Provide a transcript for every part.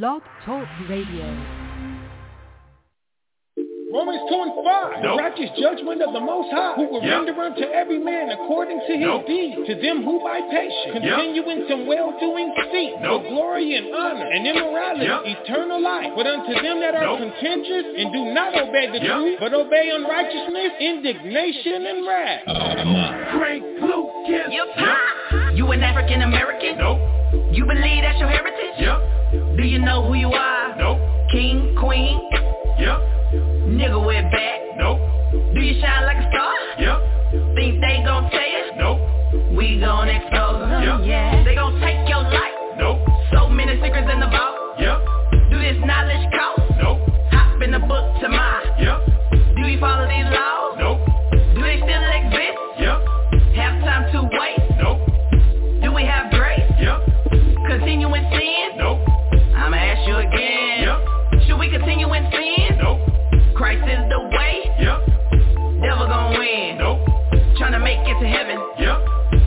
Blog Talk Radio. Romans 2 and 5. The righteous judgment of the Most High, who will Yep. render unto every man according to his Nope. deeds. To them who by patience continue in some well-doing seek Nope. for glory and honor and immorality, Yep. eternal life. But unto them that are Nope. contentious and do not obey the Yep. truth, but obey unrighteousness, indignation and wrath. Oh, Frank Lucas. You pop. You an African American? Nope. You believe that's your heritage? Yep. Do you know who you are? Nope. King, queen, Yep. Nigga with back. Nope. Do you shine like a star? Yep. Think they gon' tell you? Nope. We gon' expose them. Yep. Yeah. They gon' take your life. Nope. So many secrets in the vault. Yep. Do this knowledge cost? Nope. Hop in the book to my. Yep. Do we follow these laws? Nope. Do they still exist? Yep. Have time to wait? Nope. Do we have grace? Yep. Continue Christ is the way. Yep. Devil gon' win. Nope. Tryna make it to heaven. Yep.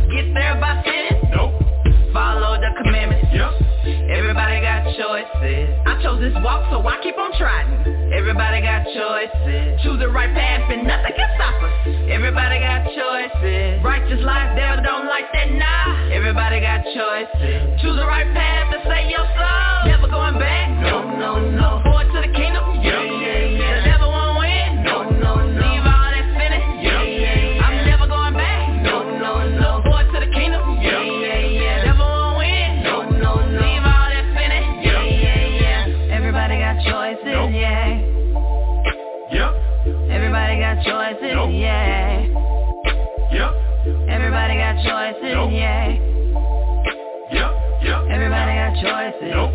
Get there by sinning. Nope. Follow the commandments. Yep. Everybody got choices. I chose this walk, so I keep on trying. Everybody got choices. Choose the right path and nothing can stop us. Everybody got choices. Righteous life, devil don't like that, nah. Everybody got choices. Choose the right path to save your soul. Never going back. No, no, no. Forward to the kingdom. Nope. yeah. Yep. Everybody got choices, Nope. yeah. Yep. Yep. Everybody got choices. Nope.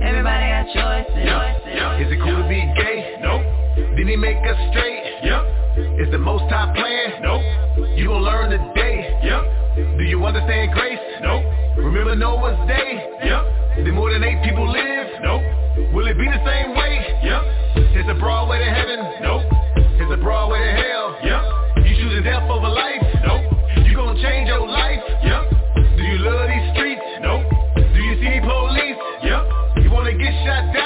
Everybody got choices. Yep. Yep. Is it cool to be gay? Nope. Did he make us straight? Yep. Is the most high plan? Nope. You gon' learn today. Yep. Do you understand grace? Nope. Remember Noah's day? Yep. Did more than eight people live? Nope. Will it be the same way? Yep. Is a broad way to heaven? Nope. Is a broad way to hell? Yep. You choosing death over life? Nope. You gonna change your life? Yep. Do you love these streets? Nope. Do you see police? Yep. You wanna get shot down?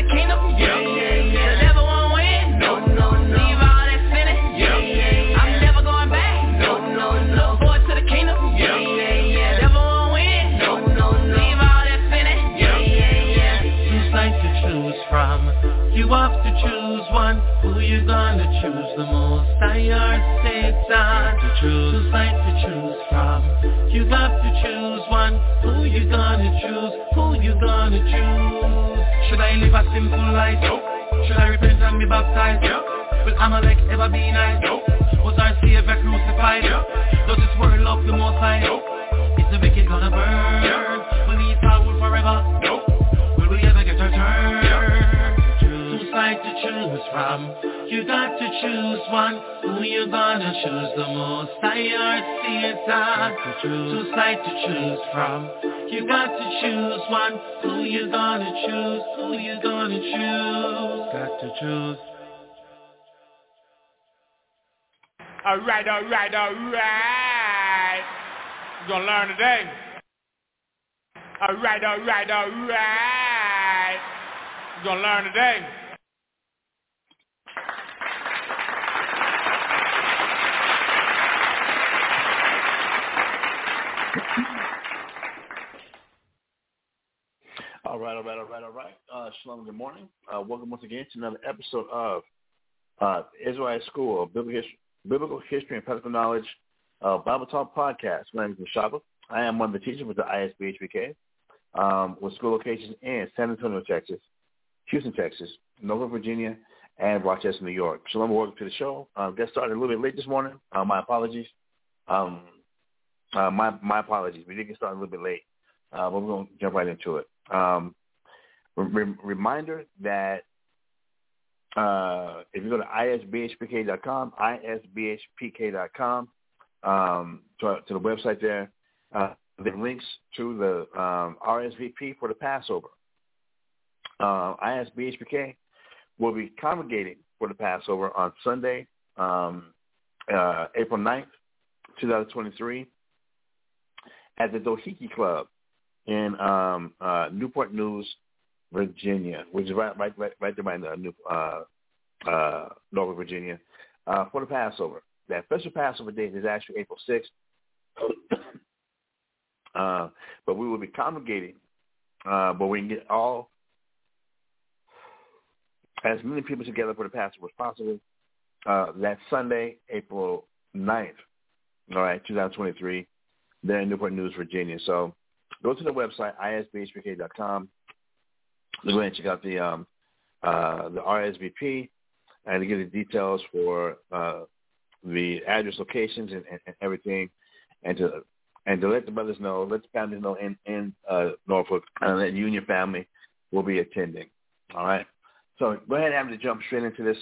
the Satan to choose. Like to choose from? You got to choose one. Who you gonna choose? Who you gonna choose? Should I live a simple life? Nope. Should I repent and be baptized? Yep. Will Amalek ever be nice? Nope. Was our Savior crucified? Yep. Does this world love the most high? Nope. Is the wicked gonna burn? Yep. Will we fall forever? Choose from. You got to choose one. Who you gonna choose the most? I heard Satan to choose. Two side to choose from. You got to choose one. Who you gonna choose? Who you gonna choose? Got to choose. Alright, alright, alright. You're gonna learn today. Alright, alright, alright. You're gonna learn today. All right, all right, all right, all right. Uh, shalom, good morning. Uh, welcome once again to another episode of uh, Israel School of Biblical, Biblical History and Practical Knowledge uh, Bible Talk Podcast. My name is Mashaba. I am one of the teachers with the ISBHPK um, with school locations in San Antonio, Texas, Houston, Texas, Norfolk, Virginia, and Rochester, New York. Shalom, welcome to the show. Uh, got started a little bit late this morning. Uh, my apologies. Um, uh, my my apologies. We did get started a little bit late, uh, but we're going to jump right into it. Um, re- reminder that uh, if you go to isbhpk.com, isbhpk.com, um, to, to the website there, uh, are links to the um, RSVP for the Passover. Uh, ISBHPK will be congregating for the Passover on Sunday, um, uh, April 9th, 2023, at the Dohiki Club in um, uh, Newport News, Virginia, which is right right right, right there by the New, uh, uh, Norfolk, Virginia, uh, for the Passover. That official Passover date is actually April 6th. uh, but we will be congregating, uh, but we can get all as many people together for the Passover as possible. Uh, that Sunday, April 9th, all right, 2023, there in Newport News, Virginia. So go to the website, isbhpk.com. Go ahead and check out the um, uh, the RSVP and to get the details for uh, the address, locations, and, and, and, everything, and to and to let the brothers know, let the families know in in uh, Norfolk, and that you and your family will be attending. All right. So go ahead and have to jump straight into this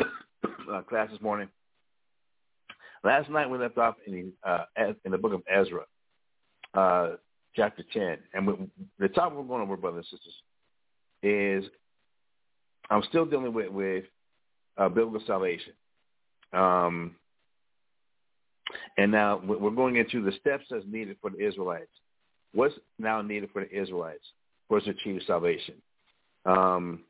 uh, class this morning. Last night we left off in the, uh, in the book of Ezra, uh, chapter 10. And we, the topic we're going over, brothers and sisters, is I'm still dealing with, with uh, biblical salvation. Um, and now we're going into the steps that's needed for the Israelites. What's now needed for the Israelites for us to achieve salvation? Um,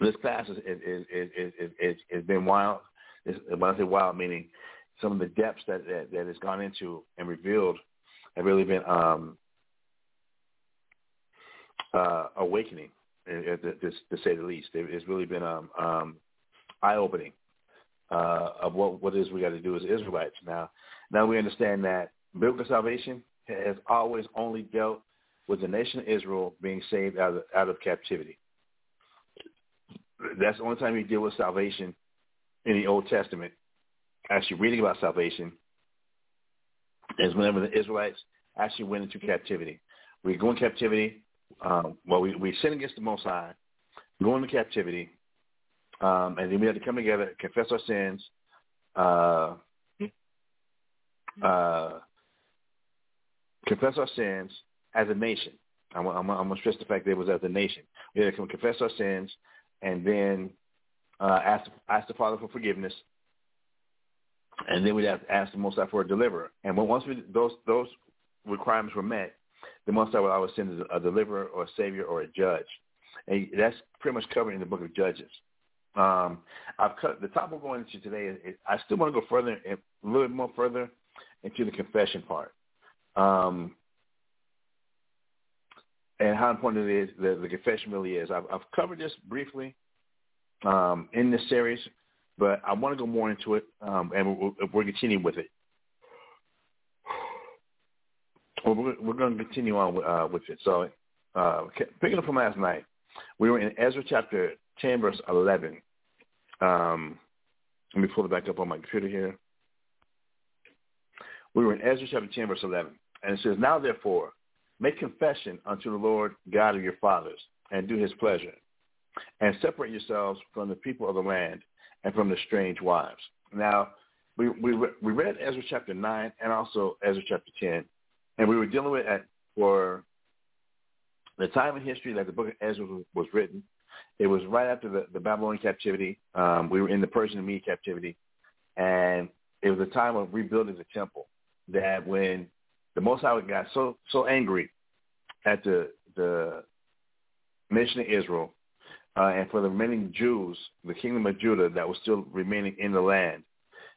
this class is is is is, is, is been wild. It's, when I say wild, meaning some of the depths that that, that has gone into and revealed have really been um, uh, awakening, to, to, say the least. It's really been um, um, eye opening uh, of what what is we got to do as Israelites. Now, now we understand that biblical salvation has always only dealt with the nation of Israel being saved out of out of captivity that's the only time you deal with salvation in the Old Testament. Actually, reading about salvation is whenever the Israelites actually went into captivity. We go in captivity. Um, well, we, we sin against the Most High, go into captivity, um, and then we have to come together, confess our sins, uh, uh, confess our sins as a nation. I'm, I'm, I'm going to stress the fact that it was as a nation. We had to confess our sins, and then uh, ask ask the Father for forgiveness, and then we'd have to ask the Most High for a deliverer. And when once we, those those requirements were met, the Most High would always send a deliverer or a savior or a judge, and that's pretty much covered in the Book of Judges. Um, I've cut the topic we're going into today. Is, is I still want to go further, a little bit more further into the confession part. Um, and how important it is, the, the confession really is. I've, I've covered this briefly um, in this series, but I want to go more into it, um, and we're, we're continuing with it. We're, we're going to continue on with, uh, with it. So, uh, picking up from last night, we were in Ezra chapter 10, verse 11. Um, let me pull it back up on my computer here. We were in Ezra chapter 10, verse 11. And it says, Now therefore, Make confession unto the Lord God of your fathers, and do his pleasure, and separate yourselves from the people of the land and from the strange wives. Now, we we we read Ezra chapter nine and also Ezra chapter ten, and we were dealing with at for the time in history that the book of Ezra was written. It was right after the, the Babylonian captivity. Um, we were in the Persian and Mede captivity, and it was a time of rebuilding the temple. That when the Most High got so so angry at the the nation of Israel uh, and for the remaining Jews, the kingdom of Judah that was still remaining in the land,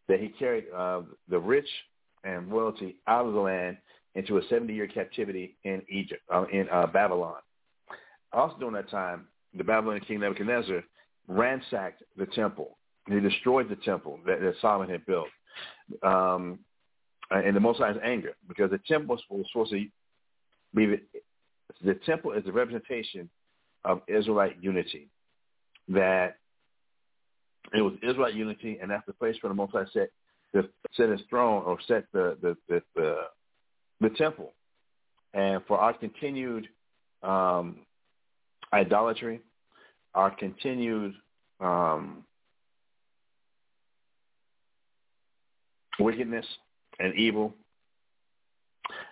that he carried uh, the rich and royalty out of the land into a 70-year captivity in Egypt, uh, in uh, Babylon. Also during that time, the Babylonian king Nebuchadnezzar ransacked the temple. He destroyed the temple that, that Solomon had built. Um, uh, in the Most High's anger because the temple was supposed to be the, the temple is the representation of Israelite unity. That it was Israelite unity, and that's the place where the Most High said to set his throne or set the the the, the, the temple, and for our continued um, idolatry, our continued um, wickedness and evil,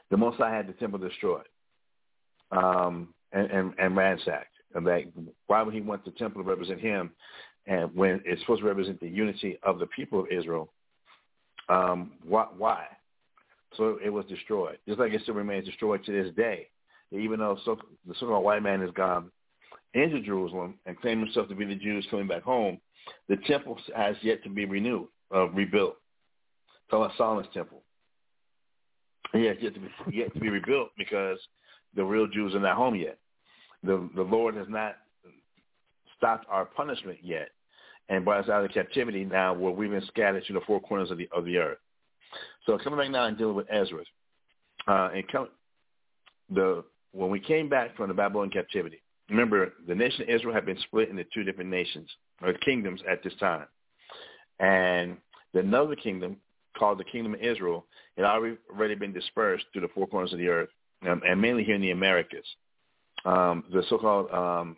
the Most High had the temple destroyed um, and, and, and ransacked. And that, why would he want the temple to represent him and when it's supposed to represent the unity of the people of Israel? Um, why, why? So it was destroyed, just like it still remains destroyed to this day. Even though so, the so-called white man has gone into Jerusalem and claimed himself to be the Jews coming back home, the temple has yet to be renewed, uh, rebuilt. Solomon's temple. Has yet to be yet to be rebuilt because the real Jews are not home yet. The the Lord has not stopped our punishment yet and brought us out of captivity now where we've been scattered to the four corners of the of the earth. So coming back now and dealing with Ezra, uh, and come, the when we came back from the Babylonian captivity, remember the nation of Israel had been split into two different nations or kingdoms at this time, and the another kingdom called the kingdom of Israel had already been dispersed through the four corners of the earth, um, and mainly here in the Americas. Um, the so-called um,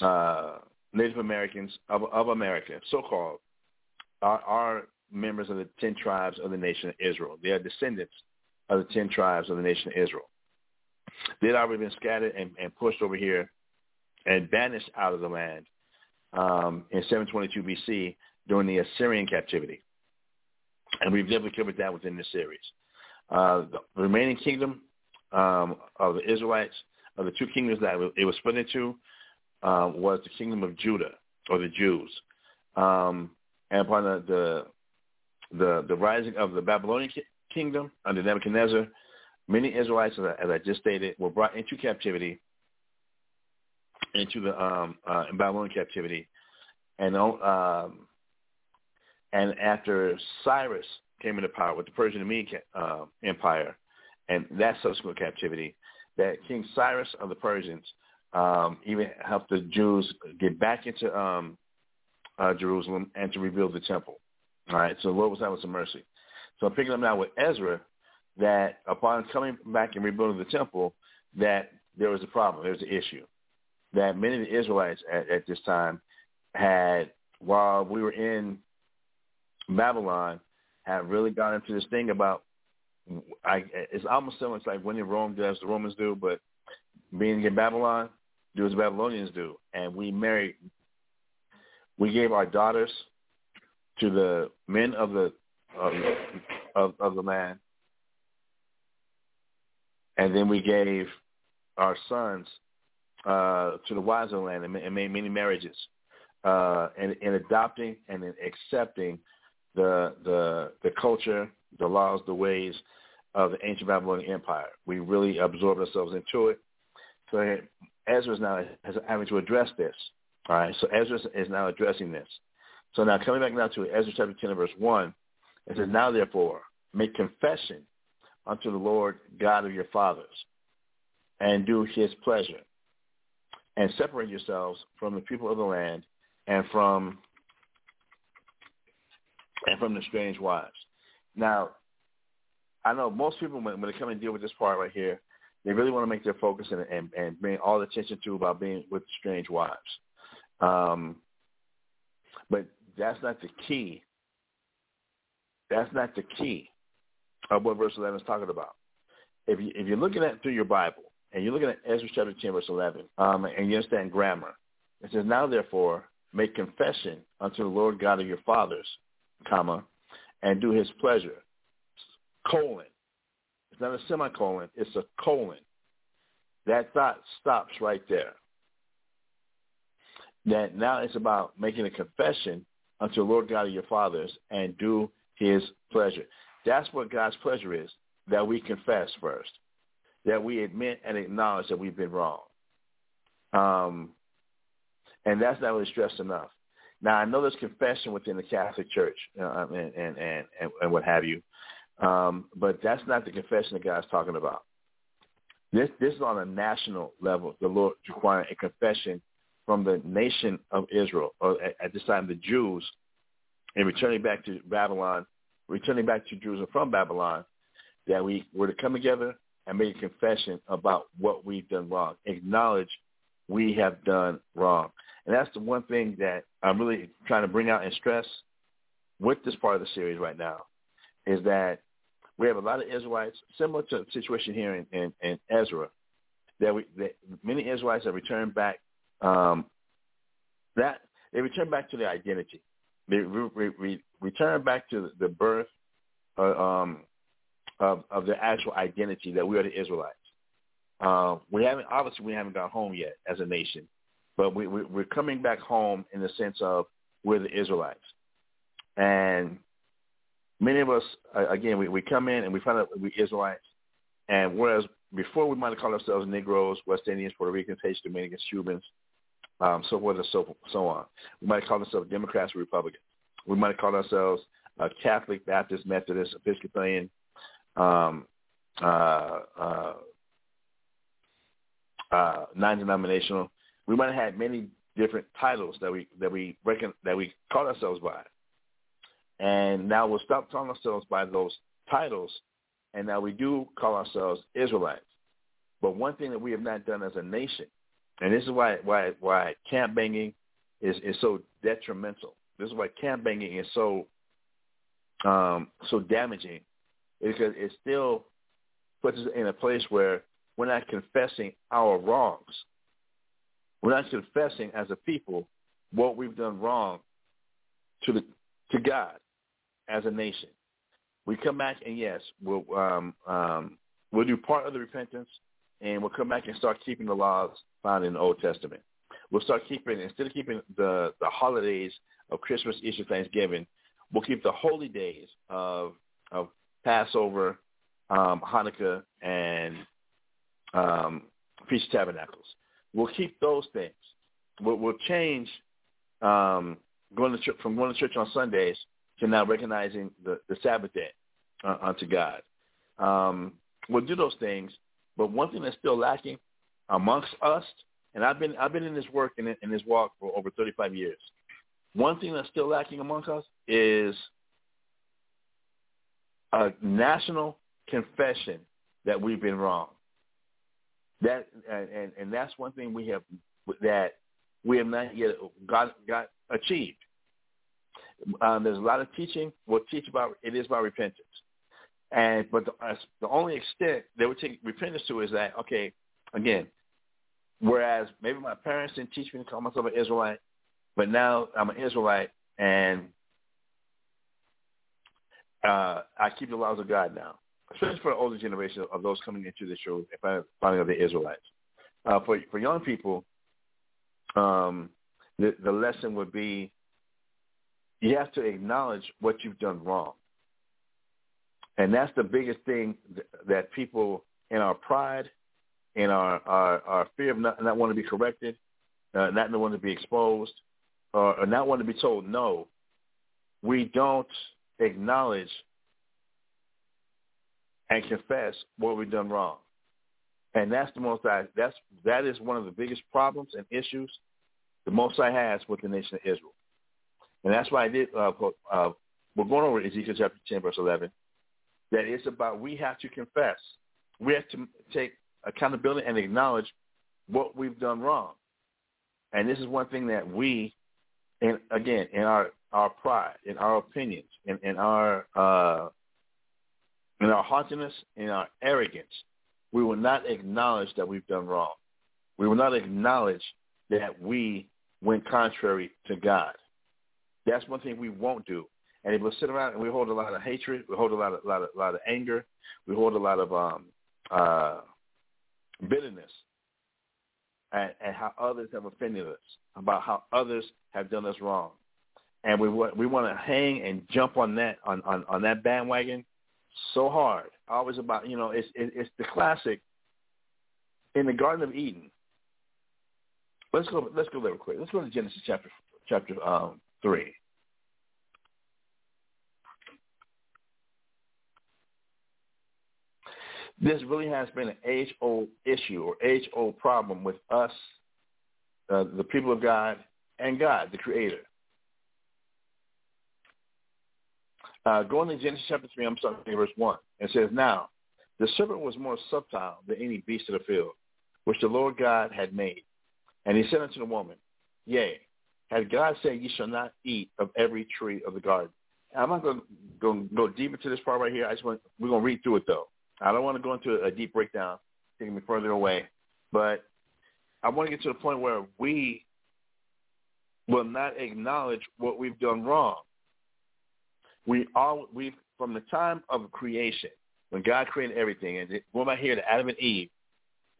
uh, Native Americans of, of America, so-called, are, are members of the ten tribes of the nation of Israel. They are descendants of the ten tribes of the nation of Israel. They had already been scattered and, and pushed over here and banished out of the land um, in 722 BC during the Assyrian captivity. And we've definitely covered that within this series. Uh, the remaining kingdom um, of the Israelites, of the two kingdoms that it was split into, uh, was the kingdom of Judah or the Jews. Um, and upon the, the the the rising of the Babylonian kingdom under Nebuchadnezzar, many Israelites, as I just stated, were brought into captivity, into the um, uh, Babylonian captivity, and um, and after Cyrus came into power with the Persian and Median uh, Empire, and that subsequent captivity, that King Cyrus of the Persians um, even helped the Jews get back into um, uh, Jerusalem and to rebuild the temple. All right, so the Lord was having some mercy. So I'm picking up now with Ezra that upon coming back and rebuilding the temple, that there was a problem, there was an issue. That many of the Israelites at, at this time had, while we were in Babylon, had really got into this thing about, I, it's almost similar, it's like when in Rome does the Romans do, but being in Babylon, do as the Babylonians do. And we married, we gave our daughters to the men of the of, of, of the land, and then we gave our sons uh, to the wives of the land and, and made many marriages, uh, and in adopting and in accepting the the the culture, the laws, the ways of the ancient Babylonian Empire. We really absorbed ourselves into it. So Ezra is now having to address this. All right, so Ezra is now addressing this. So now coming back now to Ezra chapter 10 verse 1, it says, Now therefore make confession unto the Lord God of your fathers and do his pleasure and separate yourselves from the people of the land and from and from the strange wives. Now, I know most people when, when they come and deal with this part right here, they really want to make their focus and, and, and bring all the attention to about being with strange wives. Um, but that's not the key. That's not the key of what verse 11 is talking about. If, you, if you're looking at through your Bible and you're looking at Ezra chapter 10, verse 11, um, and you understand grammar, it says, Now therefore make confession unto the Lord God of your fathers, comma, and do his pleasure, colon. It's not a semicolon, it's a colon. That thought stops right there. That now it's about making a confession unto the Lord God of your fathers and do his pleasure. That's what God's pleasure is, that we confess first, that we admit and acknowledge that we've been wrong. Um, and that's not really stressed enough. Now, I know there's confession within the Catholic Church uh, and, and, and, and what have you, um, but that's not the confession that God's talking about. This, this is on a national level. The Lord requiring a confession from the nation of Israel, or at, at this time the Jews, and returning back to Babylon returning back to Jerusalem from Babylon, that we were to come together and make a confession about what we've done wrong, acknowledge we have done wrong. And that's the one thing that I'm really trying to bring out and stress with this part of the series right now, is that we have a lot of Israelites, similar to the situation here in, in, in Ezra, that, we, that many Israelites have returned back. Um, that they return back to their identity. They re, re, re, return back to the birth uh, um, of, of the actual identity that we are the Israelites. Uh, we haven't obviously we haven't gone home yet as a nation, but we, we, we're coming back home in the sense of we're the Israelites, and many of us again we, we come in and we find out we're Israelites, and whereas before we might have called ourselves Negroes, West Indians, Puerto Ricans, Haitians, Dominicans, Cubans, um, so forth and so so on. We might have called ourselves Democrats or Republicans. We might have called ourselves uh, Catholic, Baptist, Methodist, Episcopalian, um, uh, uh, uh, non-denominational. We might have had many different titles that we that we reckon that we call ourselves by, and now we'll stop calling ourselves by those titles, and now we do call ourselves Israelites. But one thing that we have not done as a nation, and this is why why why camp banging is is so detrimental. This is why camp banging is so um, so damaging, because it still puts us in a place where we're not confessing our wrongs. We're not confessing as a people what we've done wrong to the to God as a nation. We come back and yes, we'll um, um, we'll do part of the repentance, and we'll come back and start keeping the laws found in the Old Testament. We'll start keeping instead of keeping the the holidays of Christmas, Easter, Thanksgiving, we'll keep the holy days of of Passover, um, Hanukkah, and um, Feast of Tabernacles. We'll keep those things. We'll, we'll change um, going to church, from going to church on Sundays to now recognizing the, the Sabbath day uh, unto God. Um, we'll do those things, but one thing that's still lacking amongst us, and I've been I've been in this work and in, in this walk for over 35 years. One thing that's still lacking amongst us is a national confession that we've been wrong. That and and that's one thing we have that we have not yet got got achieved. Um, there's a lot of teaching. We'll teach about it is about repentance, and but the, uh, the only extent they would take repentance to is that okay, again, whereas maybe my parents didn't teach me to call myself an Israelite, but now I'm an Israelite and uh, I keep the laws of God now especially for the older generation of those coming into the show and finding out the Israelites. Uh, for for young people, um, the the lesson would be you have to acknowledge what you've done wrong, and that's the biggest thing th- that people in our pride, in our our, our fear of not, not wanting to be corrected, uh, not wanting to be exposed, or, or not wanting to be told no, we don't acknowledge and confess what we've done wrong. And that's the most I that's that is one of the biggest problems and issues the Most High has with the nation of Israel. And that's why I did uh, uh, we're going over Ezekiel chapter ten verse eleven. That it's about we have to confess. We have to take accountability and acknowledge what we've done wrong. And this is one thing that we and again, in our our pride, in our opinions, in, in our uh, in our haughtiness, in our arrogance, we will not acknowledge that we've done wrong. We will not acknowledge that we went contrary to God. That's one thing we won't do. And if we sit around and we hold a lot of hatred, we hold a lot of, lot of, lot of anger, we hold a lot of um, uh, bitterness and, and how others have offended us, about how others have done us wrong. And we, we want to hang and jump on that, on, on, on that bandwagon so hard. Always about you know it's it, it's the classic in the Garden of Eden. Let's go. Let's go there real quick. Let's go to Genesis chapter chapter um, three. This really has been an age-old issue or age-old problem with us, uh, the people of God, and God, the Creator. Uh, going to Genesis chapter 3, I'm starting verse 1. It says, Now, the serpent was more subtle than any beast of the field, which the Lord God had made. And he said unto the woman, Yea, had God said, Ye shall not eat of every tree of the garden. I'm not going to go deep into this part right here. I just want we're going to read through it though. I don't want to go into a deep breakdown, taking me further away, but I want to get to the point where we will not acknowledge what we've done wrong. We all we from the time of creation, when God created everything, and going I here to Adam and Eve,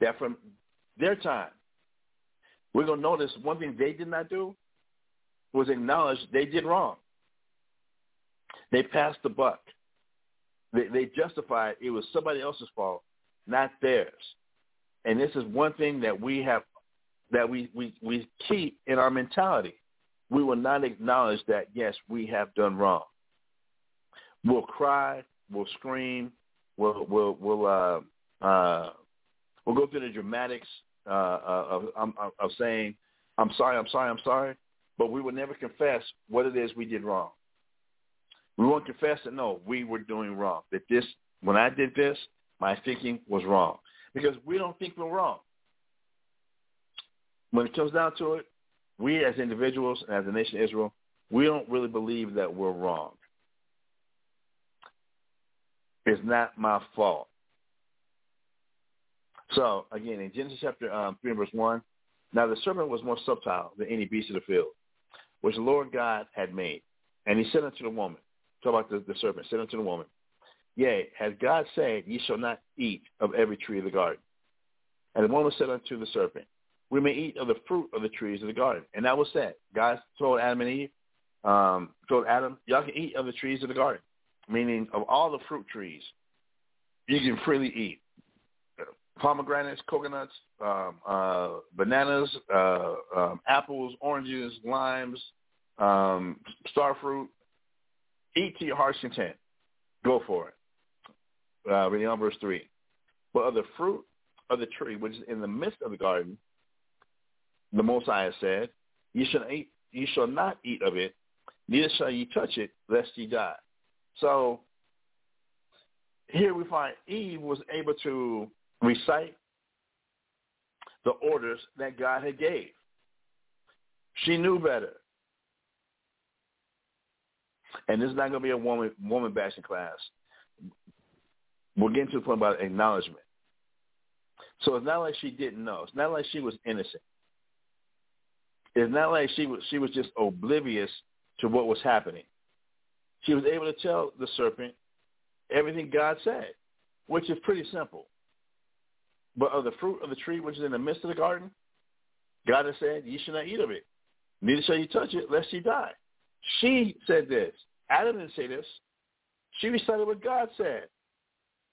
that from their time, we're gonna notice one thing they did not do was acknowledged they did wrong. They passed the buck. They, they justified it was somebody else's fault, not theirs. And this is one thing that we have that we, we, we keep in our mentality. We will not acknowledge that yes, we have done wrong. We'll cry, we'll scream, we'll we'll we'll uh, uh, we'll go through the dramatics uh, of, of of saying, "I'm sorry, I'm sorry, I'm sorry," but we will never confess what it is we did wrong. We won't confess that no, we were doing wrong. That this, when I did this, my thinking was wrong because we don't think we're wrong. When it comes down to it, we as individuals and as the nation of Israel, we don't really believe that we're wrong. It's not my fault. So again, in Genesis chapter um, three and verse one, now the serpent was more subtle than any beast of the field, which the Lord God had made, and he said unto the woman, talk about the, the serpent, said unto the woman, Yea, has God said, Ye shall not eat of every tree of the garden? And the woman said unto the serpent, We may eat of the fruit of the trees of the garden. And that was said. God told Adam and Eve, um, told Adam, Y'all can eat of the trees of the garden, meaning of all the fruit trees, you can freely eat. Pomegranates, coconuts, um, uh, bananas, uh, um, apples, oranges, limes, um, star fruit. Eat to your heart's content. Go for it uh, reading on verse 3. But of the fruit of the tree which is in the midst of the garden, the Most High said, "You shall eat, you shall not eat of it, neither shall ye touch it, lest ye die." So here we find Eve was able to recite the orders that God had gave. She knew better. And this is not going to be a woman woman bashing class we're getting to the point about acknowledgement. So it's not like she didn't know. It's not like she was innocent. It's not like she was she was just oblivious to what was happening. She was able to tell the serpent everything God said, which is pretty simple. But of the fruit of the tree which is in the midst of the garden, God has said, "You shall not eat of it, neither shall you touch it, lest you die." She said this. Adam didn't say this. She recited what God said.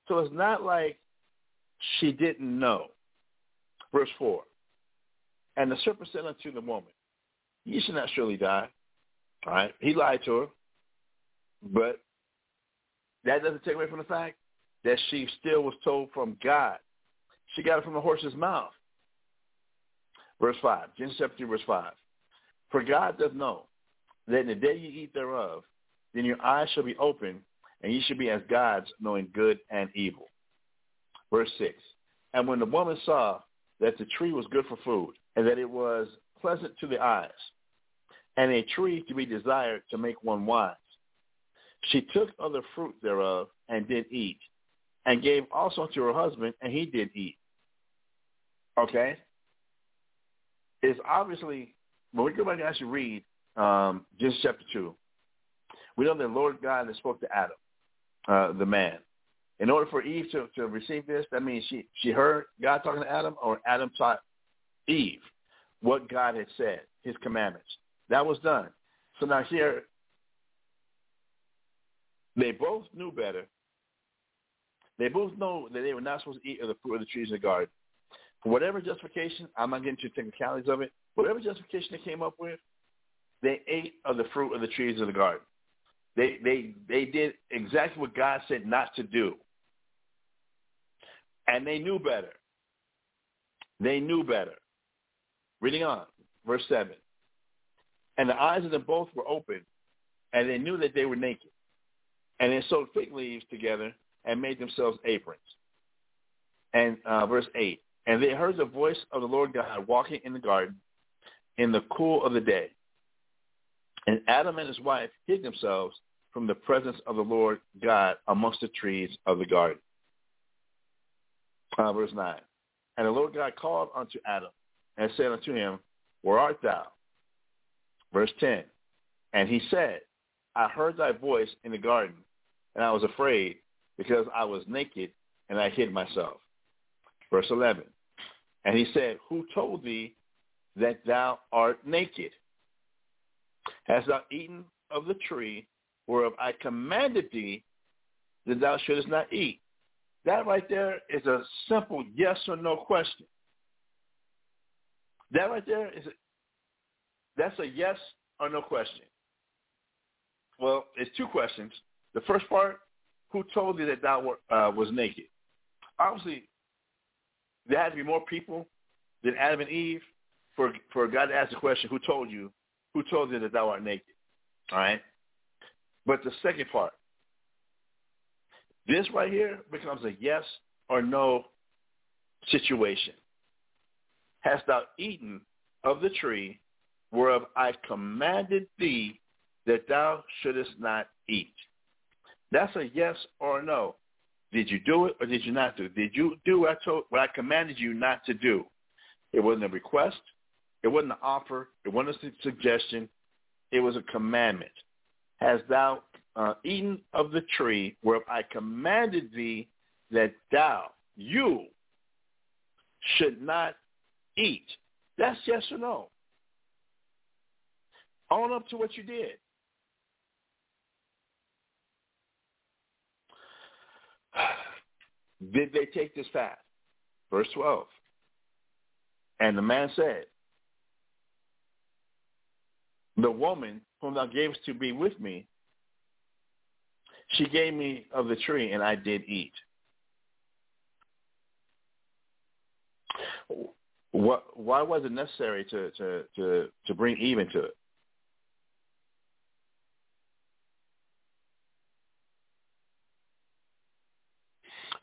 So it's not like she didn't know. Verse 4. And the serpent said unto the woman, You shall not surely die. All right. He lied to her. But that doesn't take away from the fact that she still was told from God. She got it from the horse's mouth. Verse 5. Genesis chapter 3, verse 5. For God doth know that in the day you eat thereof, then your eyes shall be open, and ye shall be as gods, knowing good and evil. Verse 6. And when the woman saw that the tree was good for food, and that it was pleasant to the eyes, and a tree to be desired to make one wise, she took of the fruit thereof and did eat, and gave also to her husband, and he did eat. Okay? It's obviously, when we go back and actually read um, Genesis chapter 2, we know that Lord God has spoke to Adam. Uh, the man. In order for Eve to, to receive this, that means she, she heard God talking to Adam or Adam taught Eve what God had said, his commandments. That was done. So now here, they both knew better. They both know that they were not supposed to eat of the fruit of the trees in the garden. For whatever justification, I'm not getting into the technicalities of it, whatever justification they came up with, they ate of the fruit of the trees of the garden. They they they did exactly what God said not to do. And they knew better. They knew better. Reading on, verse 7. And the eyes of them both were open, and they knew that they were naked. And they sewed fig leaves together and made themselves aprons. And uh, verse 8, and they heard the voice of the Lord God walking in the garden in the cool of the day. And Adam and his wife hid themselves from the presence of the Lord God amongst the trees of the garden. Uh, verse 9. And the Lord God called unto Adam and said unto him, Where art thou? Verse 10. And he said, I heard thy voice in the garden, and I was afraid because I was naked, and I hid myself. Verse 11. And he said, Who told thee that thou art naked? Hast thou eaten of the tree whereof I commanded thee that thou shouldest not eat? That right there is a simple yes or no question. That right there is a, that's a yes or no question. Well, it's two questions. The first part, who told you that thou uh, was naked? Obviously, there had to be more people than Adam and Eve for for God to ask the question, who told you, who told you that thou art naked? All right. But the second part, this right here becomes a yes or no situation. Hast thou eaten of the tree whereof I commanded thee that thou shouldest not eat? That's a yes or a no. Did you do it or did you not do it? Did you do what I, told, what I commanded you not to do? It wasn't a request. It wasn't an offer. It wasn't a suggestion. It was a commandment. Hast thou uh, eaten of the tree whereof I commanded thee that thou, you, should not eat? That's yes or no. Own up to what you did. Did they take this fast? Verse 12. And the man said, the woman whom thou gavest to be with me, she gave me of the tree, and I did eat. What, why was it necessary to, to, to, to bring Eve into it?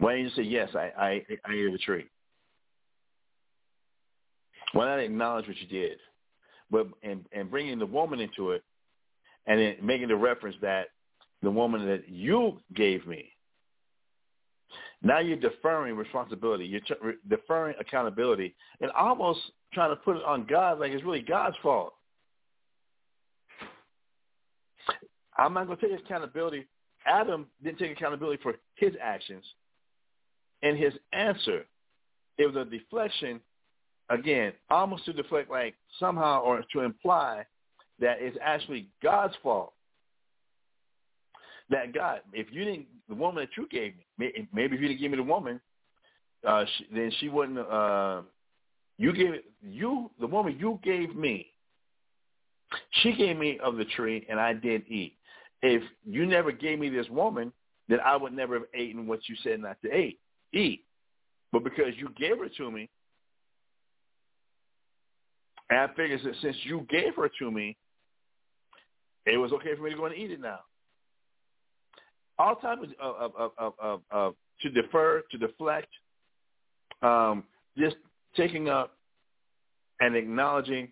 You say, yes, I, I, I ate the tree? Why not acknowledge what you did? But and, and bringing the woman into it and then making the reference that the woman that you gave me. Now you're deferring responsibility. You're t- deferring accountability and almost trying to put it on God like it's really God's fault. I'm not going to take accountability. Adam didn't take accountability for his actions and his answer. It was a deflection, again, almost to deflect like somehow or to imply that it's actually God's fault. That God, if you didn't, the woman that you gave me, maybe if you didn't give me the woman, uh, she, then she wouldn't. Uh, you gave you the woman you gave me. She gave me of the tree, and I did eat. If you never gave me this woman, then I would never have eaten what you said not to eat. Eat, but because you gave her to me, and I figured that since you gave her to me, it was okay for me to go and eat it now. All type of, of, of, of, of, of to defer, to deflect, um, just taking up and acknowledging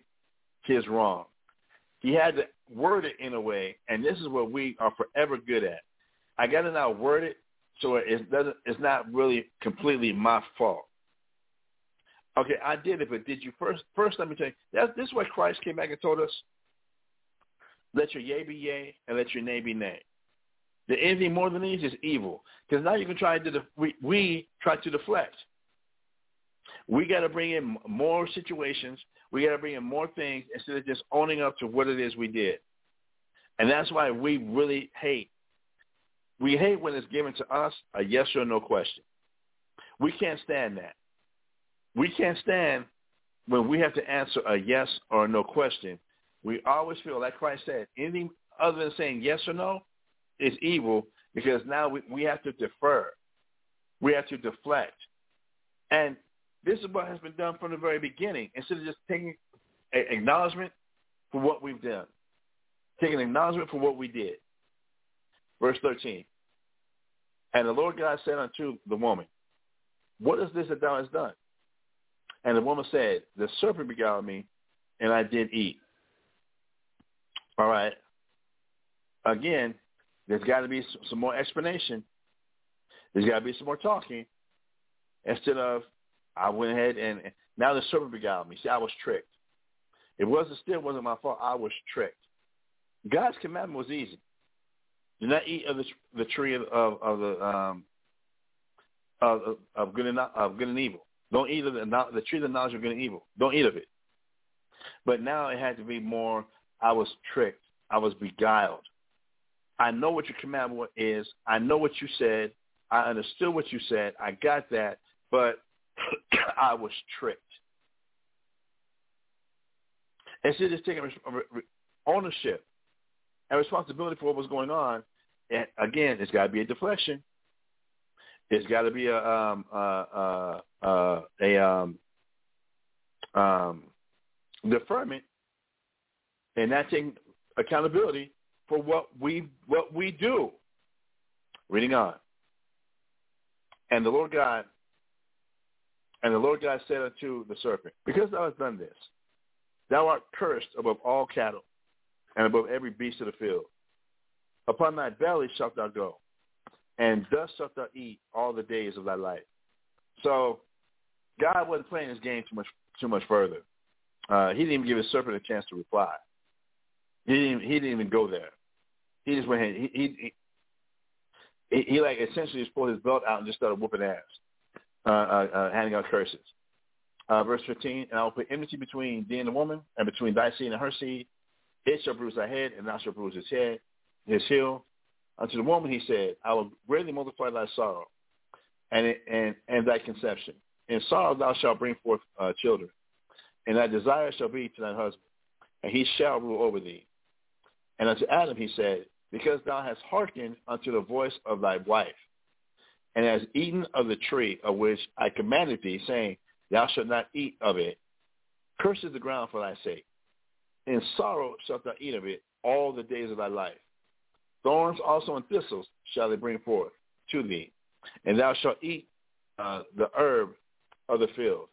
his wrong. He had to word it in a way, and this is what we are forever good at. I got to now word it so it doesn't. It's not really completely my fault. Okay, I did it, but did you first? First, let me tell you. That, this is what Christ came back and told us. Let your yea be yea, and let your nay be nay. The anything more than these is evil. Because now you can try to the we, we try to deflect. We got to bring in more situations. We got to bring in more things instead of just owning up to what it is we did. And that's why we really hate. We hate when it's given to us a yes or no question. We can't stand that. We can't stand when we have to answer a yes or a no question. We always feel, like Christ said, anything other than saying yes or no is evil because now we, we have to defer. We have to deflect. And this is what has been done from the very beginning. Instead of just taking acknowledgement for what we've done, taking acknowledgement for what we did. Verse 13. And the Lord God said unto the woman, What is this that thou hast done? And the woman said, The serpent beguiled me, and I did eat. All right. Again, there's got to be some more explanation. There's got to be some more talking instead of I went ahead and now the serpent beguiled me. See, I was tricked. It wasn't still wasn't my fault. I was tricked. God's commandment was easy. Do not eat of the the tree of of, of the um of, of good and of good and evil. Don't eat of the the tree of the knowledge of good and evil. Don't eat of it. But now it had to be more. I was tricked. I was beguiled. I know what your commandment is. I know what you said. I understood what you said. I got that, but I was tricked. Instead of just taking ownership and responsibility for what was going on, and again, it's got to be a deflection. It's got to be a um, uh, uh, uh, a um, um, deferment, and that's in accountability for what we what we do. Reading on. And the Lord God and the Lord God said unto the serpent, Because thou hast done this, thou art cursed above all cattle and above every beast of the field. Upon thy belly shalt thou go, and thus shalt thou eat all the days of thy life. So God wasn't playing his game too much too much further. Uh, he didn't even give his serpent a chance to reply. He didn't. He didn't even go there. He just went ahead. He he he, he like essentially just pulled his belt out and just started whooping ass, uh, uh, uh, handing out curses. Uh, verse 15, and I will put enmity between thee and the woman, and between thy seed and her seed. It shall bruise thy head, and thou shalt bruise his head, his heel. Unto the woman he said, I will greatly multiply thy sorrow, and and and thy conception. In sorrow thou shalt bring forth uh, children, and thy desire shall be to thine husband, and he shall rule over thee. And unto Adam he said, Because thou hast hearkened unto the voice of thy wife, and hast eaten of the tree of which I commanded thee, saying, Thou shalt not eat of it. Cursed is the ground for thy sake. In sorrow shalt thou eat of it all the days of thy life. Thorns also and thistles shall they bring forth to thee, and thou shalt eat uh, the herb of the field.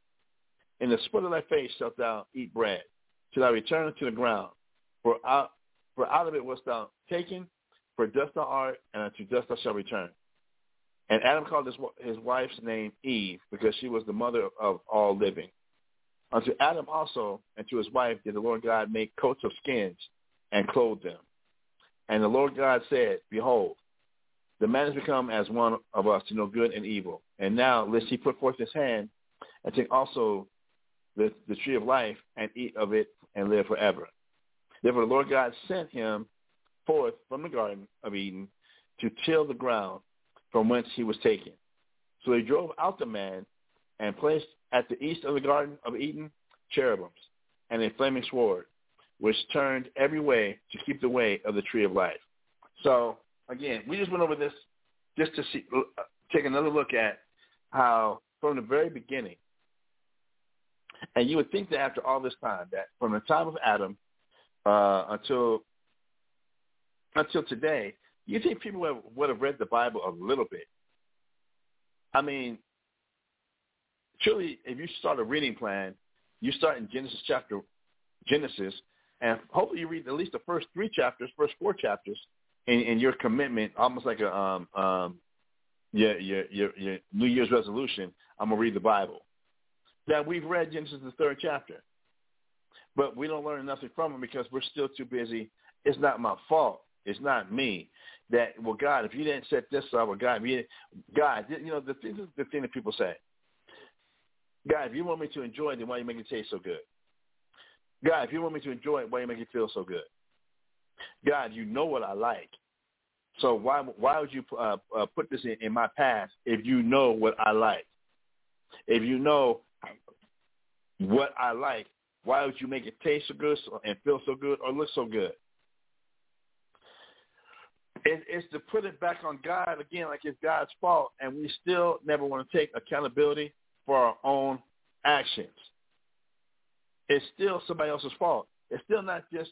In the sweat of thy face shalt thou eat bread, till thou return to the ground. For out, for out of it wast thou taken, for dust thou art, and unto dust thou shalt return. And Adam called his, his wife's name Eve, because she was the mother of all living. Unto Adam also and to his wife did the Lord God make coats of skins and clothe them. And the Lord God said, Behold, the man has become as one of us to know good and evil. And now lest he put forth his hand and take also the, the tree of life and eat of it and live forever. Therefore the Lord God sent him forth from the Garden of Eden to till the ground from whence he was taken. So he drove out the man and placed at the east of the Garden of Eden cherubims and a flaming sword, which turned every way to keep the way of the tree of life. So again, we just went over this just to see, uh, take another look at how from the very beginning, and you would think that after all this time, that from the time of Adam uh, until until today, you think people would have, would have read the Bible a little bit. I mean, truly, if you start a reading plan, you start in Genesis chapter Genesis, and hopefully you read at least the first three chapters, first four chapters, in, in your commitment, almost like a um um your your your, your New Year's resolution. I'm gonna read the Bible. That we've read Genesis the third chapter, but we don't learn nothing from it because we're still too busy. It's not my fault. It's not me. That well, God, if you didn't set this up, or God, if you God, you know, the thing, the thing that people say. God, if you want me to enjoy it, then why you make it taste so good? God, if you want me to enjoy it, why you make it feel so good? God, you know what I like. So why why would you uh, uh, put this in, in my past if you know what I like? If you know what I like, why would you make it taste so good and feel so good or look so good? It, it's to put it back on God again, like it's God's fault, and we still never want to take accountability for our own actions. It's still somebody else's fault. It's still not just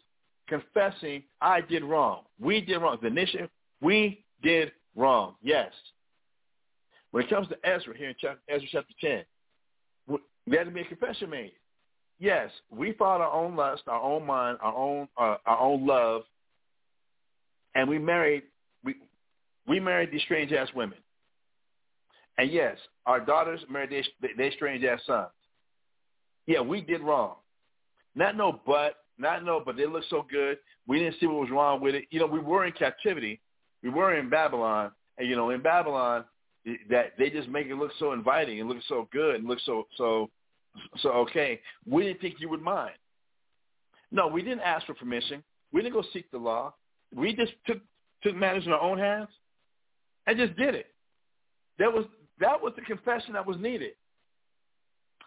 confessing I did wrong. We did wrong. The nation, we did wrong. Yes, When it comes to Ezra here in chapter, Ezra chapter 10, there had to be a confession made. Yes, we followed our own lust, our own mind, our own uh, our own love, and we married we we married these strange ass women. And yes, our daughters married their, their strange ass sons. Yeah, we did wrong. Not no but, not no, but they look so good. We didn't see what was wrong with it. You know, we were in captivity. We were in Babylon, and you know, in Babylon, that they just make it look so inviting and look so good and look so so so okay. We didn't think you would mind. No, we didn't ask for permission. We didn't go seek the law. We just took took matters in our own hands and just did it. That was that was the confession that was needed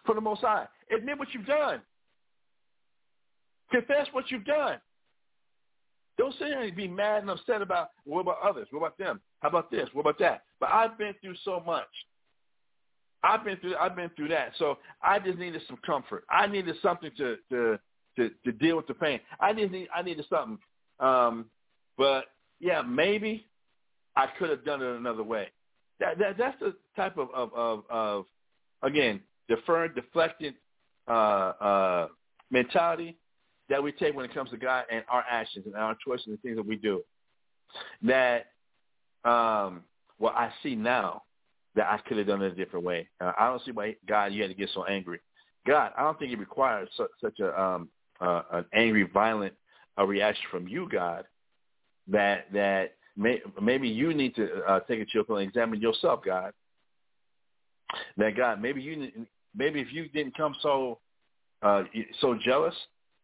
for the Most High. Admit what you've done. Confess what you've done. Don't sit here and be mad and upset about what about others? What about them? How about this? What about that? But I've been through so much. I've been through I've been through that. So I just needed some comfort. I needed something to to to, to deal with the pain. I just need I needed something. Um, but yeah, maybe I could have done it another way. That, that that's the type of of of, of again deferred, deflected uh, uh, mentality that we take when it comes to God and our actions and our choices and things that we do. That um, well, I see now that I could have done it a different way. Uh, I don't see why God you had to get so angry. God, I don't think it requires such, such a um, uh, an angry, violent a reaction from you, God, that that may, maybe you need to uh, take a chill pill and examine yourself, God. That God, maybe you maybe if you didn't come so uh, so jealous,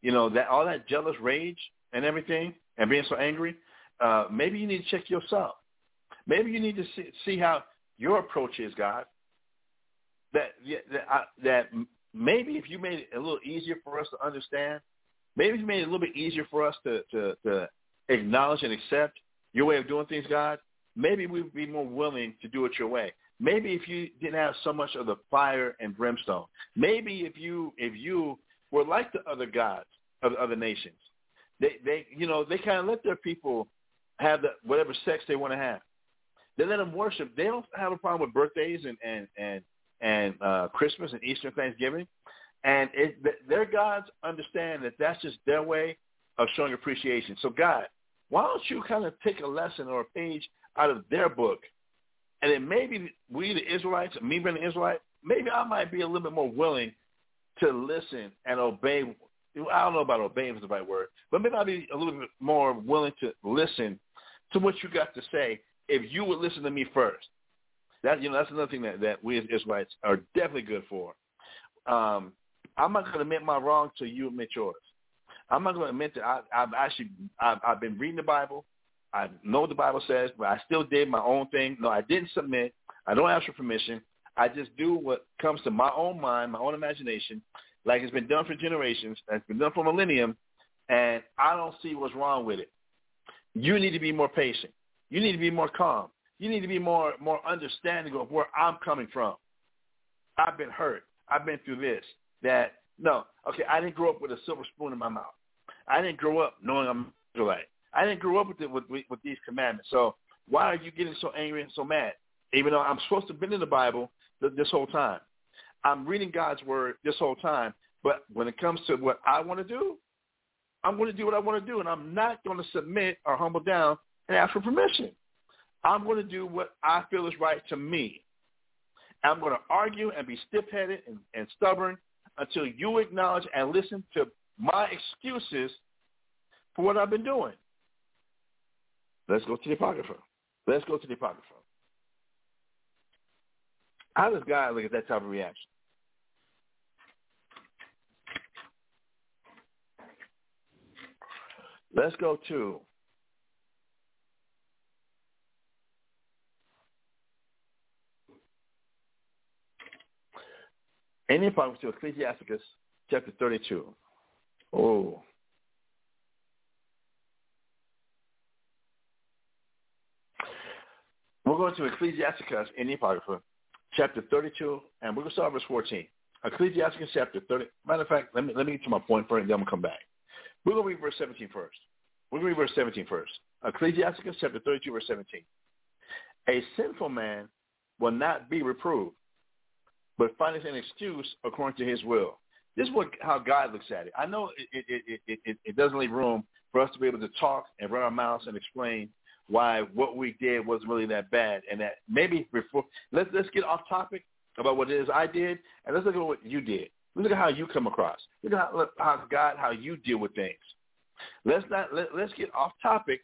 you know that all that jealous rage and everything, and being so angry, uh, maybe you need to check yourself. Maybe you need to see, see how your approach is, God. That that, I, that maybe if you made it a little easier for us to understand, maybe if you made it a little bit easier for us to to, to acknowledge and accept your way of doing things, God, maybe we'd be more willing to do it your way. Maybe if you didn't have so much of the fire and brimstone. Maybe if you if you were like the other gods of the other nations. They they you know, they kind of let their people have the whatever sex they want to have. They let them worship. They don't have a problem with birthdays and and and and uh, Christmas and Easter and Thanksgiving, and it, their gods understand that that's just their way of showing appreciation. So God, why don't you kind of take a lesson or a page out of their book, and then maybe we the Israelites, me being an Israelite, maybe I might be a little bit more willing to listen and obey. I don't know about obeying is the right word, but maybe I'll be a little bit more willing to listen to what you got to say if you would listen to me first. That you know that's another thing that, that we as Israelites are definitely good for. Um, I'm not going to admit my wrong till you admit yours. I'm not going to admit that I, I've actually I've, I've been reading the Bible. I know what the Bible says, but I still did my own thing. No, I didn't submit. I don't ask for permission. I just do what comes to my own mind, my own imagination, like it's been done for generations, it's been done for millennium, and I don't see what's wrong with it. You need to be more patient. You need to be more calm. You need to be more more understanding of where I'm coming from. I've been hurt. I've been through this. That no, okay, I didn't grow up with a silver spoon in my mouth. I didn't grow up knowing I'm Israelite. I didn't grow up with, it, with with these commandments. So why are you getting so angry and so mad? Even though I'm supposed to been in the Bible this whole time, I'm reading God's word this whole time. But when it comes to what I want to do, I'm going to do what I want to do, and I'm not going to submit or humble down and ask for permission. I'm going to do what I feel is right to me. I'm going to argue and be stiff-headed and, and stubborn until you acknowledge and listen to my excuses for what I've been doing. Let's go to the Apocrypha. Let's go to the Apocrypha. How does God look at that type of reaction? Let's go to Any problem to Ecclesiasticus chapter 32. Oh. We're going to Ecclesiasticus in the Apocrypha, chapter 32, and we're going to start verse 14. Ecclesiasticus chapter 30. Matter of fact, let me, let me get to my point first, and then I'm going to come back. We're going to read verse 17 first. We're going to read verse 17 first. Ecclesiasticus chapter 32, verse 17. A sinful man will not be reproved, but findeth an excuse according to his will. This is what how God looks at it. I know it it, it, it, it doesn't leave room for us to be able to talk and run our mouths and explain why what we did wasn't really that bad, and that maybe before let's let's get off topic about what it is I did, and let's look at what you did. Look at how you come across. Look at how, how God, how you deal with things. Let's not let, let's get off topic,